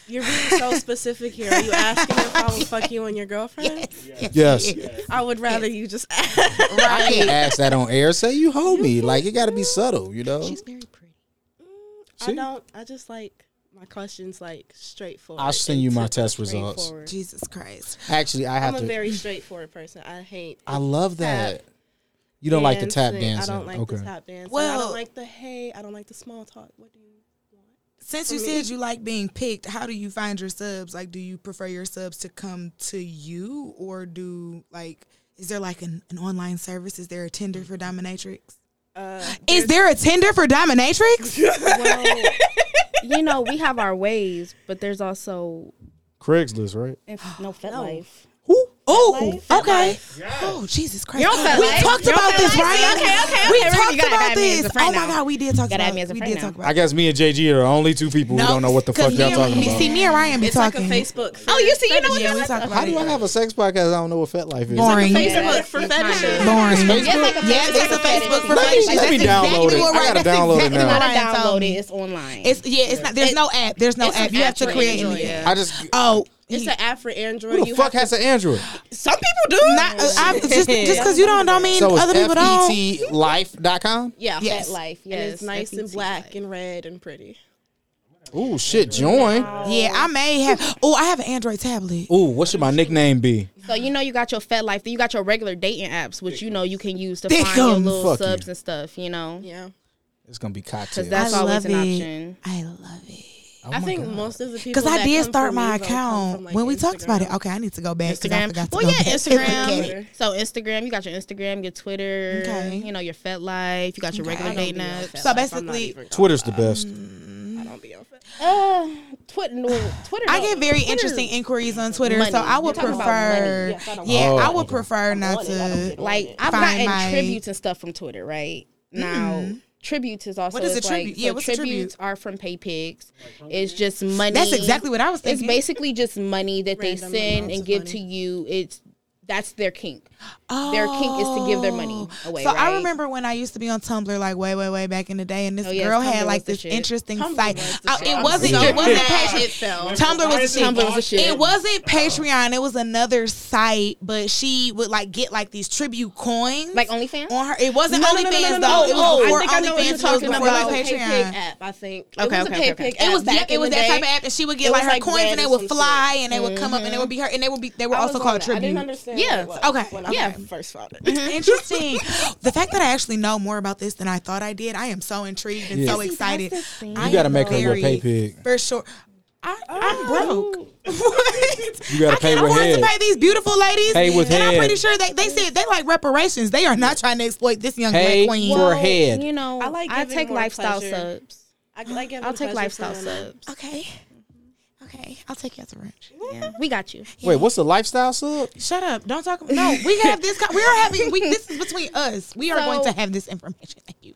You're being so [LAUGHS] specific here. Are you asking if I would fuck you and your girlfriend? Yes. I would rather you just ask. I can't ask that on air. Say you hold me. Like it got to be subtle, you know. She's very pretty. Mm, I don't. I just like my questions like straightforward. I'll send you my test results. Jesus Christ. Actually, I have I'm a to. very straightforward person. I hate. I love that. You don't like the tap dancing. dancing. I don't like okay. the tap dancing. I don't like the hey. I don't like the small talk. What do you? Since you me- said you like being picked, how do you find your subs? Like, do you prefer your subs to come to you, or do like, is there like an, an online service? Is there a Tinder for dominatrix? Uh, Is there a Tinder for dominatrix? [LAUGHS] well, you know, we have our ways, but there's also Craigslist, right? inf- no [GASPS] FetLife. No. Oh, life. Oh, FetLife? okay. Oh, Jesus Christ. You're we FetLife? talked You're about this, FetLife? right? Okay, okay, okay. We We're talked You gotta about add me as a this. friend Oh my now. God, we did talk Gotta about add me as a We friend did now. talk about I guess me and JG are the only two people who don't know what the fuck y'all talking and, about. See, me and Ryan be It's like a talking. Facebook. For Oh, you see, you know what Yeah, we that's talk like? about How do I it. have a sex podcast? I don't know what FetLife is. Boring. Facebook Yeah, for it's kinda- fetishes. Boring. Facebook? It's like a Yes, Facebook it's a for Facebook for fetishes. Let me- fetishes. let me That's download exactly it. what I Ryan- gotta that's download it exactly now. what Not Ryan a told download me. It's online. It's yeah. It's not. There's no app. There's no it's app. You have app to for create Android, anything. yeah. I just Oh, It's he- an app for Android. who the you fuck have has an Android? Some people do. not. uh, I'm, just just because you don't, don't mean So other it's people don't. FETlife.com? yeah. Yes. FetLife. And Yes, it's nice and black life. and red and pretty. Ooh, shit, join. Yeah, I may have. Oh, I have an Android tablet. Ooh, what should my nickname be? So you know you got your FetLife, then you got your regular dating apps, which you know you can use to Thick find your little Fuck subs you. and stuff. You know, Yeah. It's gonna be cocktail. because that's I always love an it. option. I love it. Oh I think God. most of the people Because I did start my me, though, come account from, like, when we talked about it. Okay, I need to go back. 'cause I Instagram. forgot to Well, go yeah, back. Instagram. So Instagram, you got your Instagram, your Twitter. Okay. You know your FetLife. You got your Okay. regular I don't dating apps. So basically- Twitter's the lie. best. I don't be on Fet. Uh, Twitter. Twitter. I get very Twitter- interesting inquiries on Twitter, Money. so I would You're talking about prefer. money. Yes, I Yeah, Oh, I would okay. prefer not want it, I don't to. Like I've Find gotten tributes and stuff from Twitter, right? Now tributes is also What is a it's like- tribute? Yeah, so what's a tribute? tributes are from pay pigs. It's just money. That's exactly what I was thinking. It's basically just money that they send and give money. to you. It's that's their kink. Their kink is to give their money away. So I remember when I used to be on Tumblr, like way, way, way back in the day, and this Oh, yes, girl Tumblr had like this shit. interesting Tumblr site. was Uh, it wasn't. so It wasn't Patreon. it. Tumblr was the shit. Tumblr was the shit. It wasn't Patreon. It was another site, but she would like get like these tribute coins, like OnlyFans. on her. It wasn't No, no, OnlyFans no, no, no, though. no. It was Oh, before I think I OnlyFans. It was talking before about. Patreon. PayPig app, I think. Okay, it was okay, okay, okay. It was that. It was that type of app, and she would get like her coins, and they would fly, and they would come up, and they would be her, and they would be. They were also called on. I didn't tribute. understand. Yeah, what it was okay, When yeah. First found it. [LAUGHS] Interesting. [LAUGHS] the fact that I actually know more about this than I thought I did, I am so intrigued and Yeah. so See, excited. that's. I You gotta make her your pay pig. For sure. I, I'm oh. broke. [LAUGHS] what? You gotta I pay can't with afford head. to pay these beautiful ladies. Pay with and I'm pretty sure they, they said they like reparations. They are not trying to exploit this young Pay black queen. for head. You know, I I like I take lifestyle pleasure. subs. I like. I'll take lifestyle subs. Okay. Okay. I'll take you out to lunch. Yeah, we got you. Wait, what's the lifestyle sub? Shut up. Don't talk. No, we have this. co- We are having. We, this is between us. We are So- going to have this information. Thank you.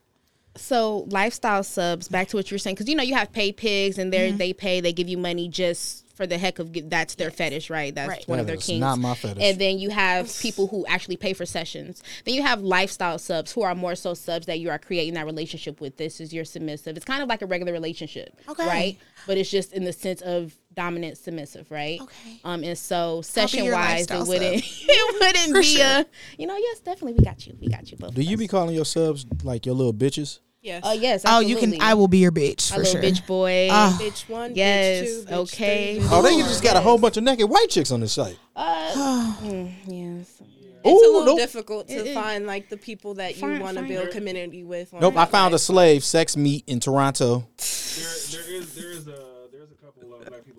So lifestyle subs. Back to what you were saying, because you know you have pay pigs, and they Mm-hmm. they pay. They give you money just for for the heck of that's their fetish, right? That's Right. one of their is kinks. not my fetish. And then you have people who actually pay for sessions. Then you have lifestyle subs who are more so subs that you are creating that relationship with. This is your submissive. It's kind of like a regular relationship, Okay. right? But it's just in the sense of dominant submissive, right? Okay. Um, and so session wise, it wouldn't [LAUGHS] it wouldn't For be sure. a you know yes definitely we got you we got you both. Do you be calling your subs like your little bitches? Yes. Oh yes. Oh, you can. I will be your bitch a for little sure. bitch boy. Ah. Bitch one. Yes, Bitch two, bitch okay. Three, bitch Oh, they four. just got a whole bunch of naked white chicks on this site. Uh, [SIGHS] mm, yes. It's a little nope. difficult to It- it- find like the people that you want to build community with. on Nope, I that found a slave sex meet in Toronto. [LAUGHS] There, there is there is a there's a couple of black people groups on there.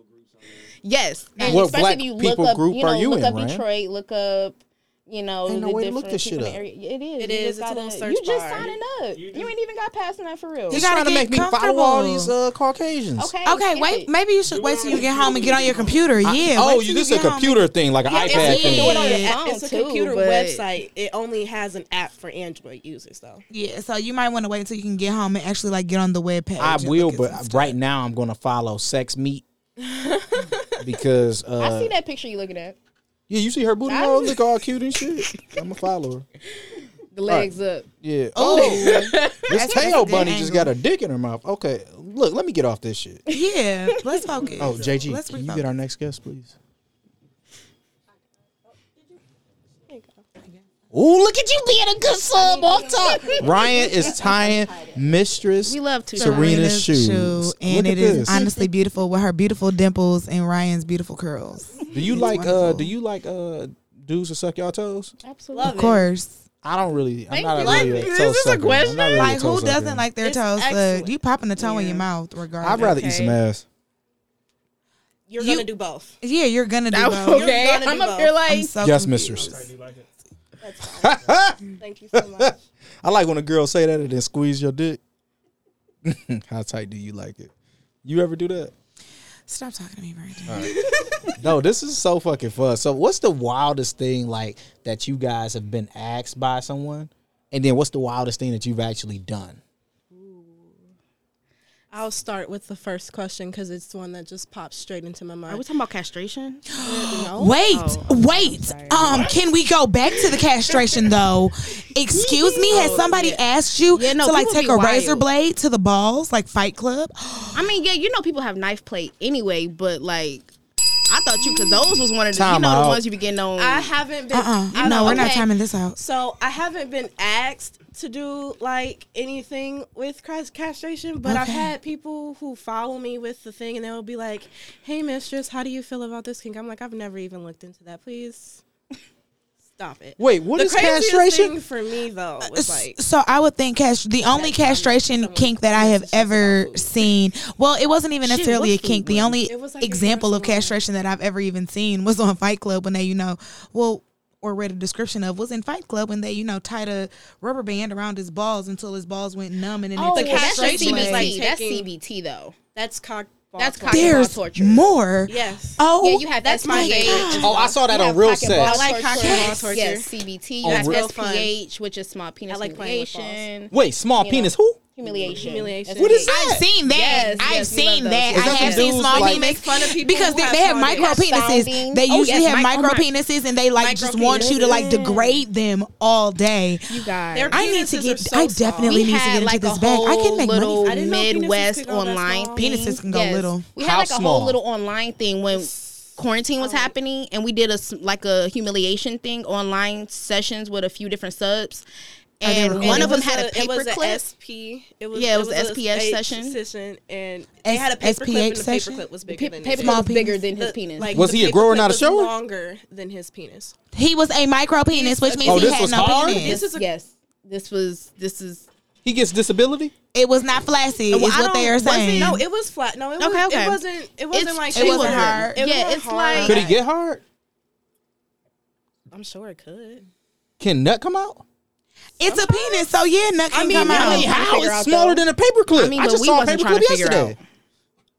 Yes. And What especially black if you people look up, group you know, are you look in, up Ryan? Detroit, look up, you know, Ain't no the way to look different this shit people up. the area. It is. It You is. just It's a gotta- little search You just bar. signing up. You You, ain't even got passing that for real. He's gotta trying to make me follow all these uh, Caucasians. Okay. Okay, wait. it. Maybe you should wait till you get home and get on your computer. Yeah. I- wait oh, you this is a get home. computer thing, like an Yeah, iPad it's, thing. can do it on your a- phone, it's a too, computer but- website. It only has an app for Android users though. Yeah, so you might want to wait until you can get home and actually like get on the web page. I will, but right now I'm gonna follow sex meet [LAUGHS] because uh, [LAUGHS] I see that picture you looking at. Yeah, you see her booty I- hole look all cute and shit. I'm a follower. The legs up. Yeah. Oh, [LAUGHS] this tail good bunny just got a dick in her mouth. Okay, look, let me get off this shit. yeah. Let's focus. Oh, JG, let's can you refocus. get our next guest, please? Ooh, look at you being a good sub off top. Ryan is [LAUGHS] tying Mistress We love to. Serena's shoes. shoe, and Look it this. honestly beautiful with her beautiful dimples and Ryan's beautiful curls. Do you It's like uh do you like uh dudes to suck y'all toes? Absolutely. Of course. I don't really. I'm Thank not you. really a Like, toe is this a sucker. I'm question? not really a Like toe who sucker. doesn't like their It's toes sucked? excellent. You popping the toe in your mouth regardless. I'd rather eat Okay. some ass. You're You- gonna do both. Yeah, you're gonna do [LAUGHS] both. okay. gonna do I'm up both. here I'm like. so yes, confused. mistress. That's fine. Thank you so [LAUGHS] much. I like when a girl say that and then squeeze your dick. [LAUGHS] How tight do you like it? You ever do that? Stop talking to me, right Brandon. No, this is so fucking fun. So, what's the wildest thing like that you guys have been asked by someone? And then, what's the wildest thing that you've actually done? I'll start with the first question because it's the one that just pops straight into my mind. Are we talking about castration? [GASPS] no? Wait, Oh, wait. Um, can we go back to the castration though? Excuse me, has somebody asked you Yeah, no, to like take be a razor blade to the balls, like Fight Club? [GASPS] I mean, yeah, you know people have knife plate anyway, but like, I thought you because those was one of the Time you know out. the ones you be getting on. I haven't been. Uh uh I- No, we're not timing this out. So I haven't been asked to do like anything with castration, but I've had people who follow me with the thing, and they'll be like, "Hey, mistress, how do you feel about this kink?" I'm like, "I've never even looked into that. Please stop it." Wait, what the is castration? thing for me though uh, was like, so I would think cast the only castration kink that I have ever seen. Well, it wasn't even necessarily a kink. The only like example of castration that I've ever even seen was on Fight Club when they, you know, well. Or read a description of was in Fight Club when they, you know, tied a rubber band around his balls until his balls went numb and then oh, they the that's straight castration CBT. is blade. like that's CBT though. "That's cock." That's torture." cock- There's ball torture. more. Yes. Oh, yeah, you have that's my SPH. favorite. Oh, I saw that You on Real cock Sex. I like cock and torture. ball torture. Yes, CBT. You On have Real- SPH, which is small penis I like playing with balls. humiliation. Wait, small You penis? know. Who? Humiliation. Humiliation. What is that? I've seen that. Yes, I've yes, seen love that. I have seen small like- penis Make fun of people because they, have they have micro dicks. penises. Sounding. They Oh, usually yes, have mi- micro oh penises, and they like Micro just want you to like degrade them all day. You guys. I need to get. so I definitely we need to get into like this bag. I can make little money. I didn't know penises Midwest could go that online Penises can go little. We had like a whole little online thing when quarantine was happening, and we did a like a humiliation thing online sessions with a few different subs, and did one of them It had a it paper was clip. SP. It was Yeah, it was a SPS a session. session, and they had a paper clip, and the paper session? clip was bigger Pa- than paper his clip Small was bigger penis. than his The- penis. like, Was he a grower, clip not a was shower? Longer than his penis. He was a micro penis, which means Oh, he this had was no hard? penis. This is a- yes, this was this is He gets disability? It was not flaccid. Oh, well, is what they are don't- it- saying. No, it was flat. No, it, was, Okay, okay. it wasn't. It wasn't It's- like it wasn't hard. It Yeah, wasn't it's hard. like- Could he get hard? I'm sure it could. Can nut come out? It's a penis, so yeah, nut can mean, come I out. mean, How? figure It's smaller though. than a paperclip. I mean, I but just we saw a wasn't trying paperclip to figure yesterday. out.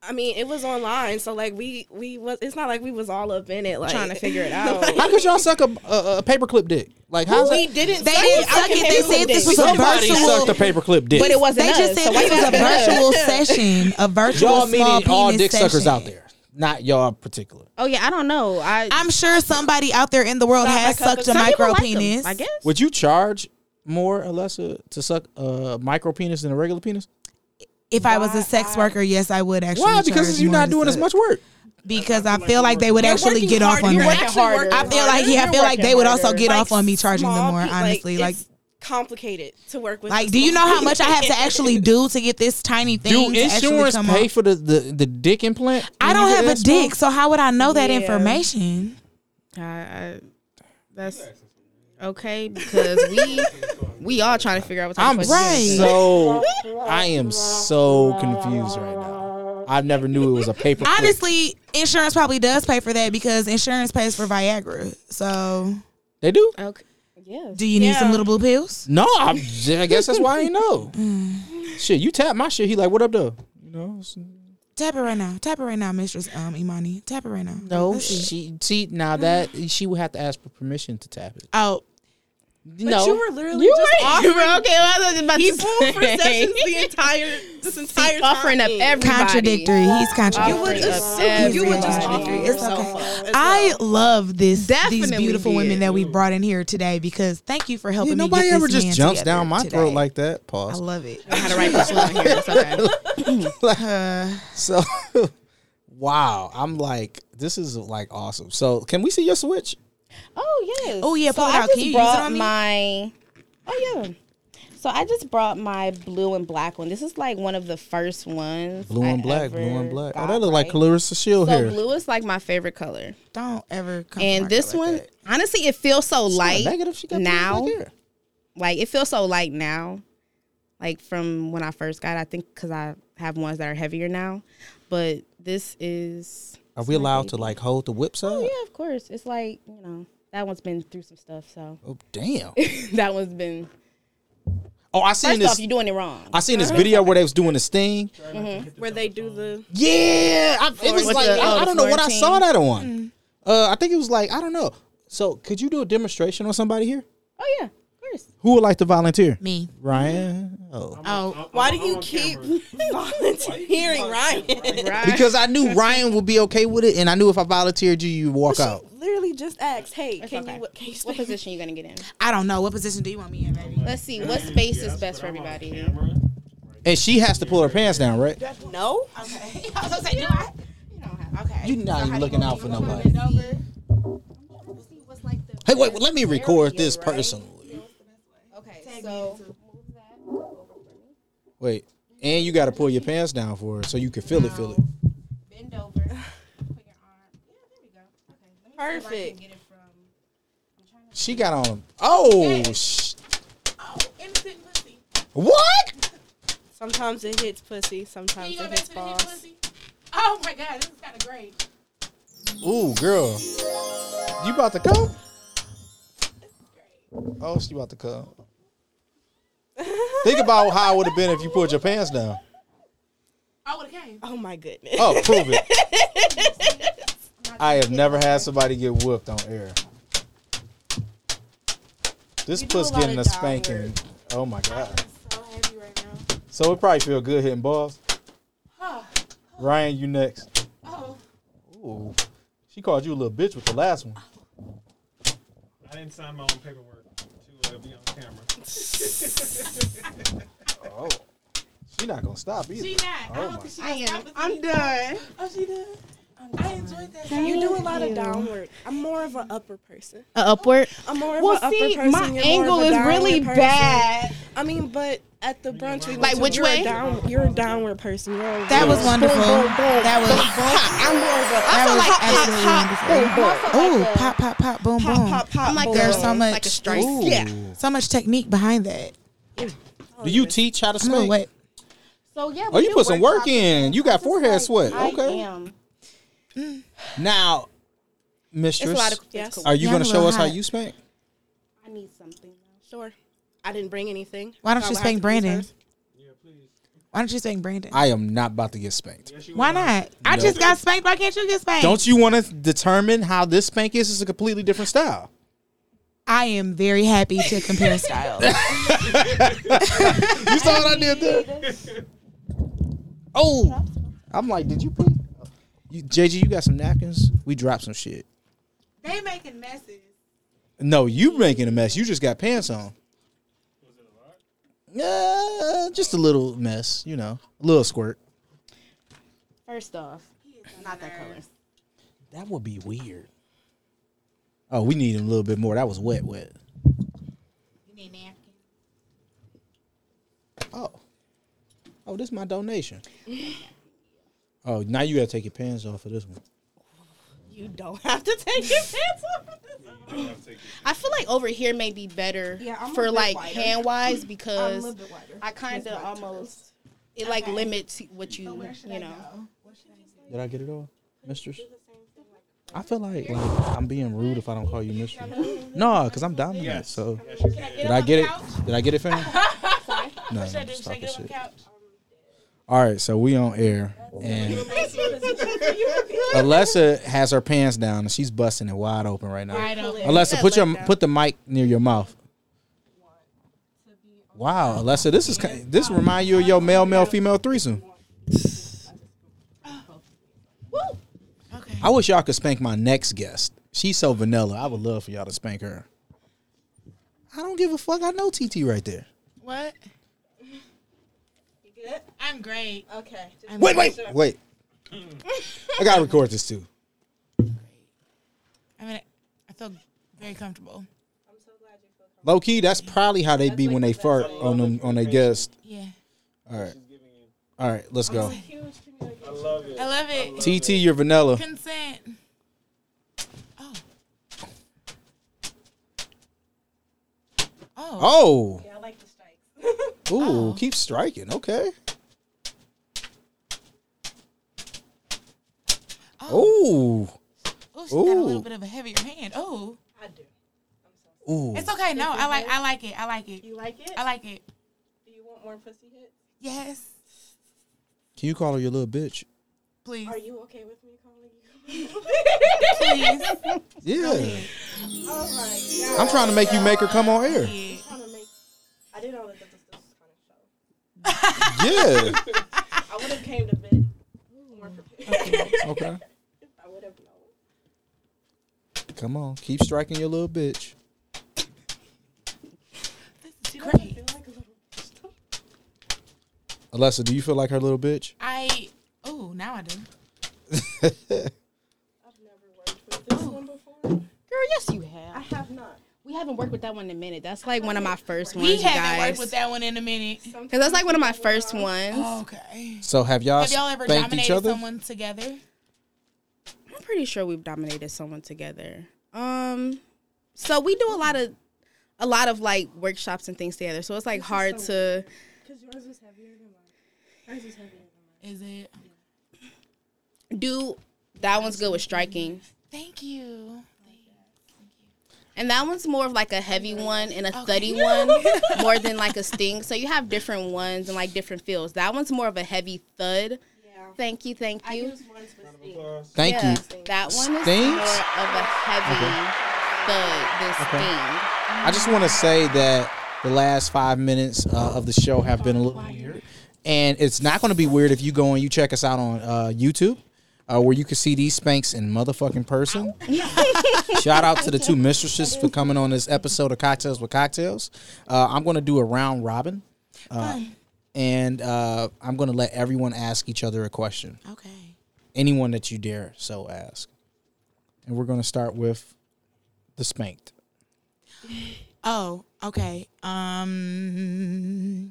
I mean, it was online, so like we we was. It's not like we was all up in it, like trying to figure it [LAUGHS] out. How could y'all suck a, a, a paperclip dick? Like how's we that? didn't. They suck didn't suck it. They said this it. was a Somebody virtual- sucked a paperclip dick. But it wasn't They us. just said so why this you was a gotta be us? virtual [LAUGHS] session, a virtual Y'all small meaning all penis dick suckers out there. Not y'all particular. Oh yeah, I don't know. I I'm sure somebody out there in the world Not has my sucked a some people micro like them, penis. I guess. Would you charge more or less uh, to suck a micro penis than a regular penis? If I was a sex I- worker, yes, I would actually. Why? Because charge you're more not to doing as suck. much work. Because I feel like they would You're actually working get off harder. on You're that. harder. I feel like yeah, I You're feel like they would also working get Like, off on me charging them small more. pe- like, Honestly, like it's complicated to work with. like do you know how much I have to actually do to get this tiny thing? Do to actually insurance come pay off? for the, the, the dick implant? I when don't you have a that small? dick, so how would I know that Yeah. information? I, I, that's okay because we we all trying to figure out what type I'm Right. so I am so confused right now. I never knew it was a paper. Honestly, insurance probably does pay for that because insurance pays for Viagra. So, they do. Okay. Yes. do you need some little blue pills? No, I'm, I guess that's why I ain't know. [LAUGHS] shit, you tap my shit. He like, what up though? You know. Tap it right now. Tap it right now, Mistress um Imani. Tap it right now. No, she see now that she would have to ask for permission to tap it. Oh, But no, you were literally You just were offering okay. Well, I was about to people for say. sessions the [LAUGHS] entire this entire offering up everybody. contradictory. He's contradictory. You would assume you would just everybody. offer It's yourself okay. up I love this these beautiful did. women that we brought in here today because thank you for helping Yeah, me. nobody get ever this just man jumps down my today. throat like that. Pause. I love it. I had to write this one here. It's okay. [LAUGHS] Uh, So, [LAUGHS] wow, I'm like, this is like awesome. So, can we see your switch? Oh yes. Oh, yeah, So pull it I out. just Can you use it brought on me? my. Oh yeah. So I just brought my blue and black one. This is like one of the first ones. Blue I and black, blue and black. Oh, that look like right? Clarissa Shield So here. blue is like my favorite color, don't ever come for and my this girl like one, that. honestly, it feels so It's light negative. She got now. Like it feels so light now, like from when I first got. it. I think because I have ones that are heavier now, but this is. Are we my allowed to like hold the whips side? Oh yeah, of course. It's like you know that one's been through some stuff, so Oh damn! [LAUGHS] that one's been. Oh, I seen First this. off, you're doing it wrong. I seen this video where they was doing this thing. Mm-hmm. where they do the Yeah, I, it was like the- I, oh, I uh, don't know what I saw that on. Mm-hmm. Uh, I think it was like I don't know. So, could you do a demonstration on somebody here? Oh yeah, of course. Who would like to volunteer? Me. Ryan. Oh, Oh, why do you keep [LAUGHS] camera. volunteering Ryan? Right. because I knew Ryan would be okay with it, and I knew if I volunteered you, you walk out. Literally just asked, "Hey, It's can okay. you what, can you What speak? position you gonna get in? I don't know. What position do you want me in, baby? Let's see. What space is best for everybody? And she has to pull her pants down, right? No, Okay. [LAUGHS] I was gonna say, do I? You don't have. Okay. You're not So even looking out for nobody. bend over? See what's like the. Hey, wait, well, let me record this Area, right? personally. Okay, Tag me so into it. move that over for me. Wait, and you got to pull your pants down for her so you can feel it, feel it. Bend over. [LAUGHS] Put your arm. Yeah, there we go. Okay. Let me see if I can Perfect. get it from. I'm trying to. She got on. Oh, sh- Oh, innocent pussy. what? sometimes it hits pussy, sometimes it hits to the balls. pussy? Oh my god, this is kind of great. Ooh, girl, you about to come? Oh, she about to come. Think about how it would have been if you pulled your pants down. I would have came. Oh my goodness. Oh, prove it. [LAUGHS] I have never had somebody get whooped on air. This You do a puss lot getting of a spanking. work. Oh my god. So heavy right now. So it probably feel good hitting balls. Oh, Ryan, you next. oh. Ooh. She called you a little bitch with the last one. I didn't sign my own paperwork to uh, be on camera. [LAUGHS] Oh. She not gonna stop either. She not. I Oh don't my. think she I gonna am. stop I'm done. Oh, she done. I enjoyed that. You do a lot of downward. I'm more of an upper person. Uh, upward. I'm more of Well, an upper see, person. my You're angle is really person. bad. I mean, but at the brunch we went Like, to, which you're way? A down, you're a downward person. You're a That was wonderful. That was [LAUGHS] I'm more of a [LAUGHS] that was like absolutely boom, wonderful. boom. Oh, pop, pop, pop, boom, pop, boom. pop, pop. I'm like boom. There's so much, like a. Ooh. Yeah. so much technique behind that. Do you teach how to I'm a little spank? wet. So yeah. Oh, you put some work in. You got forehead like, sweat. I Okay. Am. Now, mistress, a lot of. Yes. are you Yeah, gonna show little us how you spank? I need something. Sure. I didn't bring anything. Why don't So you spank have to use Brandon? Yeah, please. Why don't you spank Brandon? I am not about to get spanked. Yes, Why will. not? I No. just got spanked. Why can't you get spanked? Don't you want to determine how this spank is? It's a completely different style. I am very happy to compare [LAUGHS] styles. You saw what I did there? [LAUGHS] Oh, I'm like, did you pee? You, JG, you got some napkins? We dropped some shit. They making messes. No, you making a mess. You just got pants on. Yeah, just a little mess, you know, a little squirt. First off, not that color. That would be weird. Oh, we need a little bit more. That was wet, wet. You need napkins. Oh, oh, this is my donation. [LAUGHS] Oh, now you gotta take your pants off for this one. You don't have to take your pants off. I feel like over here may be better Yeah, for like wider. hand wise I'm a because little bit wider. I kind of almost toes. it like limits what you oh, you know. Did I get it all, mistress? I feel like, like I'm being rude if I don't call you mistress. No, because I'm dominant. Yes. So Yes, did I get it? Did I get it, fam? [LAUGHS] No, no, stop this shit. All right, so we on air, and Alessa has her pants down and she's busting it wide open right now. Right open. Alessa, put your put the mic near your mouth. Wow, Alessa, this is ki- this remind you of your male male female threesome. Okay. I wish y'all could spank my next guest. She's so vanilla. I would love for y'all to spank her. I don't give a fuck. I know TT right there. What? You good? I'm great. Okay. I'm Wait, great. wait, wait. I gotta record this too. I mean, I feel very comfortable. I'm so glad you feel comfortable. Low key, that's probably how they be when they fart on them on their guest. Yeah. All right, all right, let's go. Huge communication. I love it. I love it. TT, you're vanilla. Consent. Oh. Oh. oh. oh. Oh, Yeah, I like the strikes. Ooh, Oh. keep striking. Okay. Oh. Ooh, Oh, she got a little bit of a heavier hand. Oh. I do. I'm so ooh. It's okay. No, I like I like it. I like it. You like it? I like it. Do you want more pussy hits? Yes. Can you call her your little bitch? Please. Are you okay with me calling you? [LAUGHS] Please. Yeah. oh my god. I'm trying to make you make her come on air. Yeah. trying to make. I did all know that this was this kind of show. Yeah. I would have came to bed more prepared. Okay. [LAUGHS] I would have known. Come on. Keep striking your little bitch. This is great. feel like a little. Alessa, do you feel like her little bitch? I. Oh, now I do. [LAUGHS] I've never worked with this one before. Girl, yes you have. I have. have not. We haven't worked with that one in a minute. That's like one of my first ones, We you haven't guys. worked with that one in a minute. Cause that's like one of my first ones. Okay. So have y'all, Have y'all ever spanked each dominated other? someone together? I'm pretty sure we've dominated someone together. Um, so we do a lot of, a lot of like workshops and things together. So it's like hard to. Because yours is heavier than mine. Hers is heavier than Is it? do that one's good with striking Thank you. And that one's more of like a heavy one and a Okay. thuddy [LAUGHS] one more than like a sting so you have different ones and like different feels that one's more of a heavy thud. Yeah. thank you thank I you use ones with steam. Thank Yeah, you. that one is Stings? more of a heavy thud than sting I just want to say that the last five minutes uh, of the show have been a little weird, and it's not going to be weird if you go and you check us out on uh, YouTube, uh, where you can see these spanks in motherfucking person. [LAUGHS] Shout out to the two mistresses for coming on this episode of Cocktails with Cocktails. Uh, I'm going to do a round robin, uh, and uh, I'm going to let everyone ask each other a question. Okay. Anyone that you dare so ask, and we're going to start with the spanked. [GASPS] Oh, okay. Um,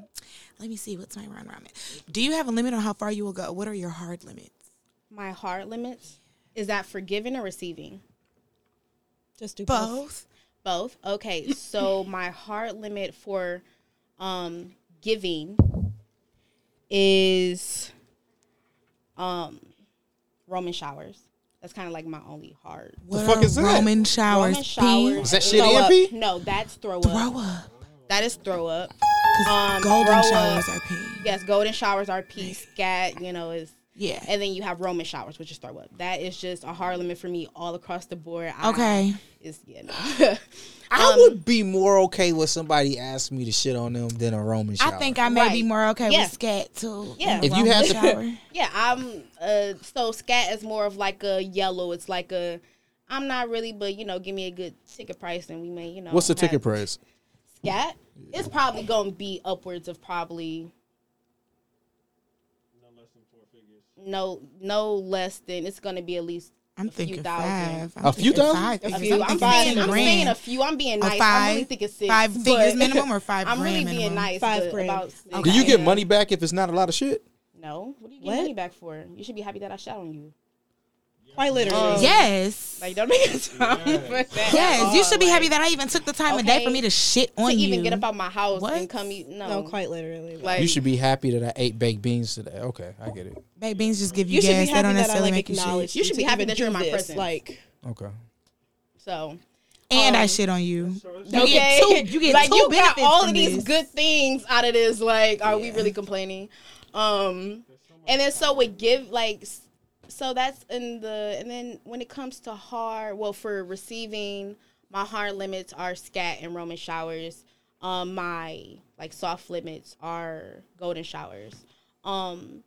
let me see. What's my round robin? Do you have a limit on how far you will go? What are your hard limits? My heart limits is that forgiving or receiving Just do Both. Both. Okay. [LAUGHS] So my heart limit for um giving is um Roman showers. That's kind of like my only heart. What the fuck is that? Roman showers. Roman showers. Is that shit throw up. No, that's throw up. Throw up. That is throw up. 'Cause Um, golden throw showers up. are pee. Yes, golden showers are pee. Scat, you know, is Yeah. And then you have Roman showers, which is throw up. That is just a hard limit for me all across the board. I- Okay. It's yeah. No. [LAUGHS] I Um, would be more okay with somebody asking me to shit on them than a Roman shower. I think I may be more okay Yeah. with scat too. Yeah. in a If you have had to- shower. [LAUGHS] yeah, I'm. Uh, so scat is more of like a yellow. It's like a. I'm not really, but you know, give me a good ticket price, and we may, you know. What's the ticket price? Scat. It's probably gonna be upwards of probably No less than four figures. No no less than it's gonna be at least I'm A few thousand. five. I'm A few thinking thousand? Five A few. I'm I'm thinking saying, I'm saying a few. I'm being Or nice. I'm really five- thinking six. five but- figures minimum or five [LAUGHS] I'm really grand being minimum? nice. Five but grand. About six. Do you get money back if it's not a lot of shit? No. What do you get What? money back for? You should be happy that I shot on you. Quite literally. Oh. Yes. Like don't make a time for that. at Yes, you should be like, happy that I even took the time of day for me to shit on you. to you. even get up out my house What? and come eat. No, No, quite literally. Like You should be happy that I ate baked beans today. Okay, I get it. Baked beans just give you, you gas. They don't happy that I like make you shit. acknowledge. You should be happy that you're in my presence. Like Okay. so. And I Um, shit on you. You okay, get two. You get like two you got all of these this. good things out of this. Like, are we really complaining? Um, and then so we give like, s- so that's in the and then when it comes to hard, well, for receiving, my hard limits are scat and Roman showers. Um, my like soft limits are golden showers. Um,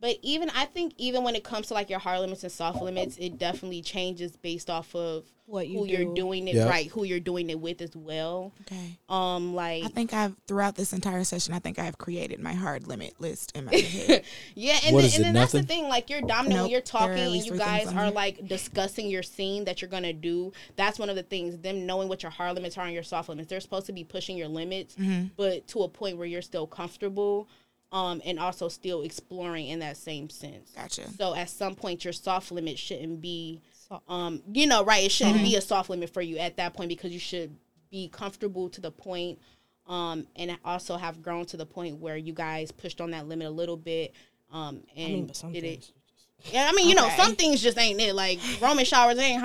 but even I think even when it comes to like your hard limits and soft limits, it definitely changes based off of What you who you're doing it Yeah. right, who you're doing it with as well. Okay. Um, like I think I've throughout this entire session, I think I've created my hard limit list in my head. [LAUGHS] yeah, and What then, is and it, then that's the thing. Like you're dominant Nope, when you're talking and you guys are like discussing your scene that you're gonna do. That's one of the things. Them knowing what your hard limits are and your soft limits. They're supposed to be pushing your limits, Mm-hmm. but to a point where you're still comfortable. Um, and also still exploring in that same sense. Gotcha. So at some point, your soft limit shouldn't be, um, you know, right? It shouldn't Mm-hmm. be a soft limit for you at that point because you should be comfortable to the point, um, and also have grown to the point where you guys pushed on that limit a little bit, um, and I mean, but some did it. Yeah, I mean, you know, some things just ain't it. Like Roman showers, it ain't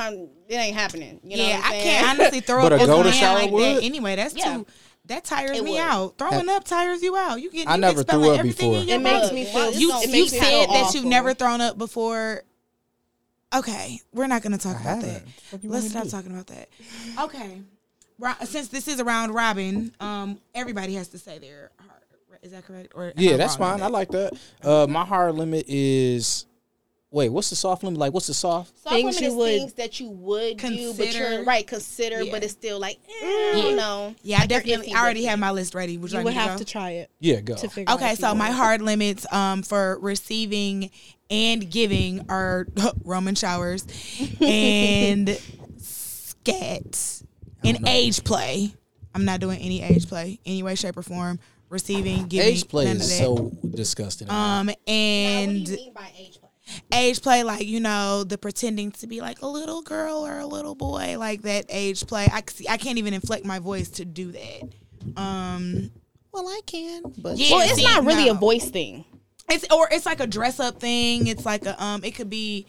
it ain't happening. You know yeah, what I'm I saying? can't honestly throw But up a as golden shower like would? that. Anyway, that's Yeah. too. That tires It me would. out. Throwing up tires you out. You get. I you never expelling threw up everything before. in your It makes me feel. You It you said feel that you've never thrown up before. Okay, we're not going to talk I about that. haven't. What you want Let's stop do? talking about that. Okay, since this is around Robin, um, everybody has to say their heart. Is that correct? Or Yeah, that's wrong on fine. I like that. Uh, my hard limit is. Wait, what's the soft limit? Like, what's the soft? Soft Things limit you is would things that you would do, but consider. you're right consider, Yeah. but it's still like, eh, you know. Yeah, I like you're definitely. I already have my list ready. Would you, You would me to have go? to try it Yeah, go. to figure. Okay, if so my hard limits um for receiving and giving are [LAUGHS] Roman showers and scat and know. age play. I'm not doing any age play, any way, shape, or form. Receiving, giving, Age play none of is that. so disgusting. um Now, what do and you mean by age play? like you know the pretending to be like a little girl or a little boy like that age play. I see, I can't even inflect my voice to do that. Um, well, I can, but yeah, Well, it's see, not really a voice thing. It's or it's like a dress up thing. It's like a um. It could be,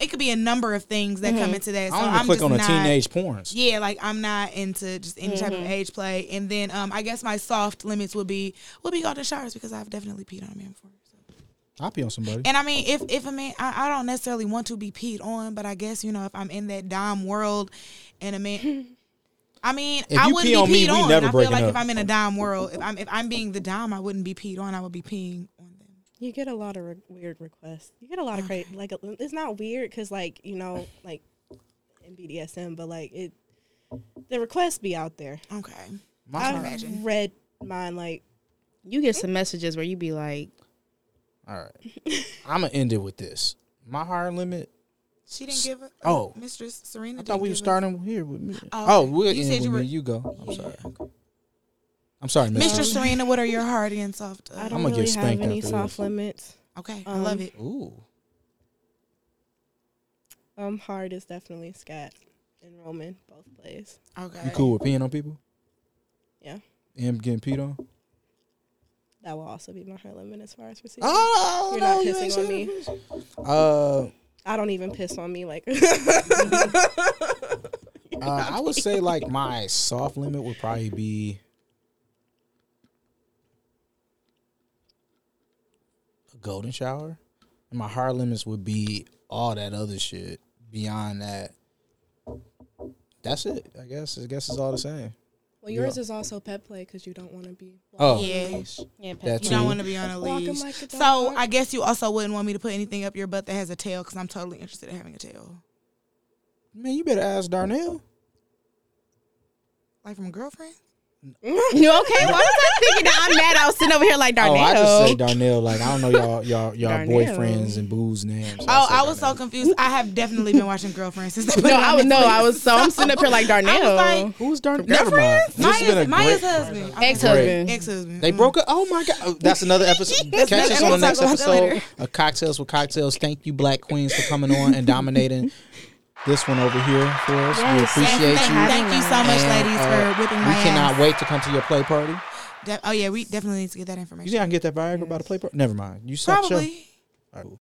it could be a number of things that come into that. So I don't even I'm click just on the not, teenage porns. Yeah, like I'm not into just any type of age play. And then um, I guess my soft limits would be would be golden showers because I've definitely peed on a man before. So. I'll pee on somebody. And I mean, if if a man, I, I don't necessarily want to be peed on, but I guess you know if I'm in that dom world, and a man. [LAUGHS] I mean, If I wouldn't pee on be me, peed we on. never I feel like up. if I'm in a dom world, if I'm if I'm being the dom, I wouldn't be peed on. I would be peeing on them. You get a lot of re- weird requests. You get a lot of crazy. Like uh, it's not weird because like you know like in BDSM, but like it, the requests be out there. Okay. I I've read mine like You get some messages where you be like, All right, I'm gonna end it with this. My hard limit. She didn't give it. Oh. Mistress Serena. I thought we were starting here with me. Oh, Oh, we'll You end said with you me. You go. I'm Yeah, sorry. okay. I'm sorry, Mistress Mistress. Serena, what are your hard and soft? Uh, I don't I'ma get really have any soft this. Limits. Okay, I Um, love it. Ooh. Um, hard is definitely scat and Roman both plays. Okay. You cool with peeing on people? Yeah. And getting peed on? That will also be my hard limit as far as receiving. Oh, You're no, not you pissing on me. Uh, I don't even piss on me like. [LAUGHS] uh, I would say like my soft limit would probably be a golden shower. And my hard limits would be all that other shit. Beyond that, that's it. I guess. I guess it's all the same. Well, yours is also pet play because you don't want to be. Oh, Yeah. on a leash. Yeah, That You don't want to be on a leash. like a so dog. I guess you also wouldn't want me to put anything up your butt that has a tail because I'm totally interested in having a tail. man, you better ask Darnell. Like from a girlfriend? [LAUGHS] You okay? Why was I thinking that I'm mad? I was sitting over here like Darnell. Oh, I just say Darnell. Like I don't know y'all, y'all, y'all Darnell. boyfriends and booze names. Oh, say I was so confused. I have definitely been watching Girlfriends since they put no, I was no, I was so I'm sitting up here like Darnell. like- Who's Darnell? From Never mind. This has been a Maya's, Maya's husband. Ex-husband. Ex-husband. They broke up. Oh my god, Oh, that's another [LAUGHS] episode. Catch us on the next talk about that episode later. of Cocktails with Cocktails. Thank you, Black Queens, for coming on and dominating this one over here for us. we Yes, appreciate thank, you. Thank you so much, And, ladies, uh, for whipping my We cannot ass. wait to come to your play party. De- oh yeah, we definitely need to get that information. You information. think I can get that Viagra by the play party? Never mind. You suck show. Probably. All right, cool.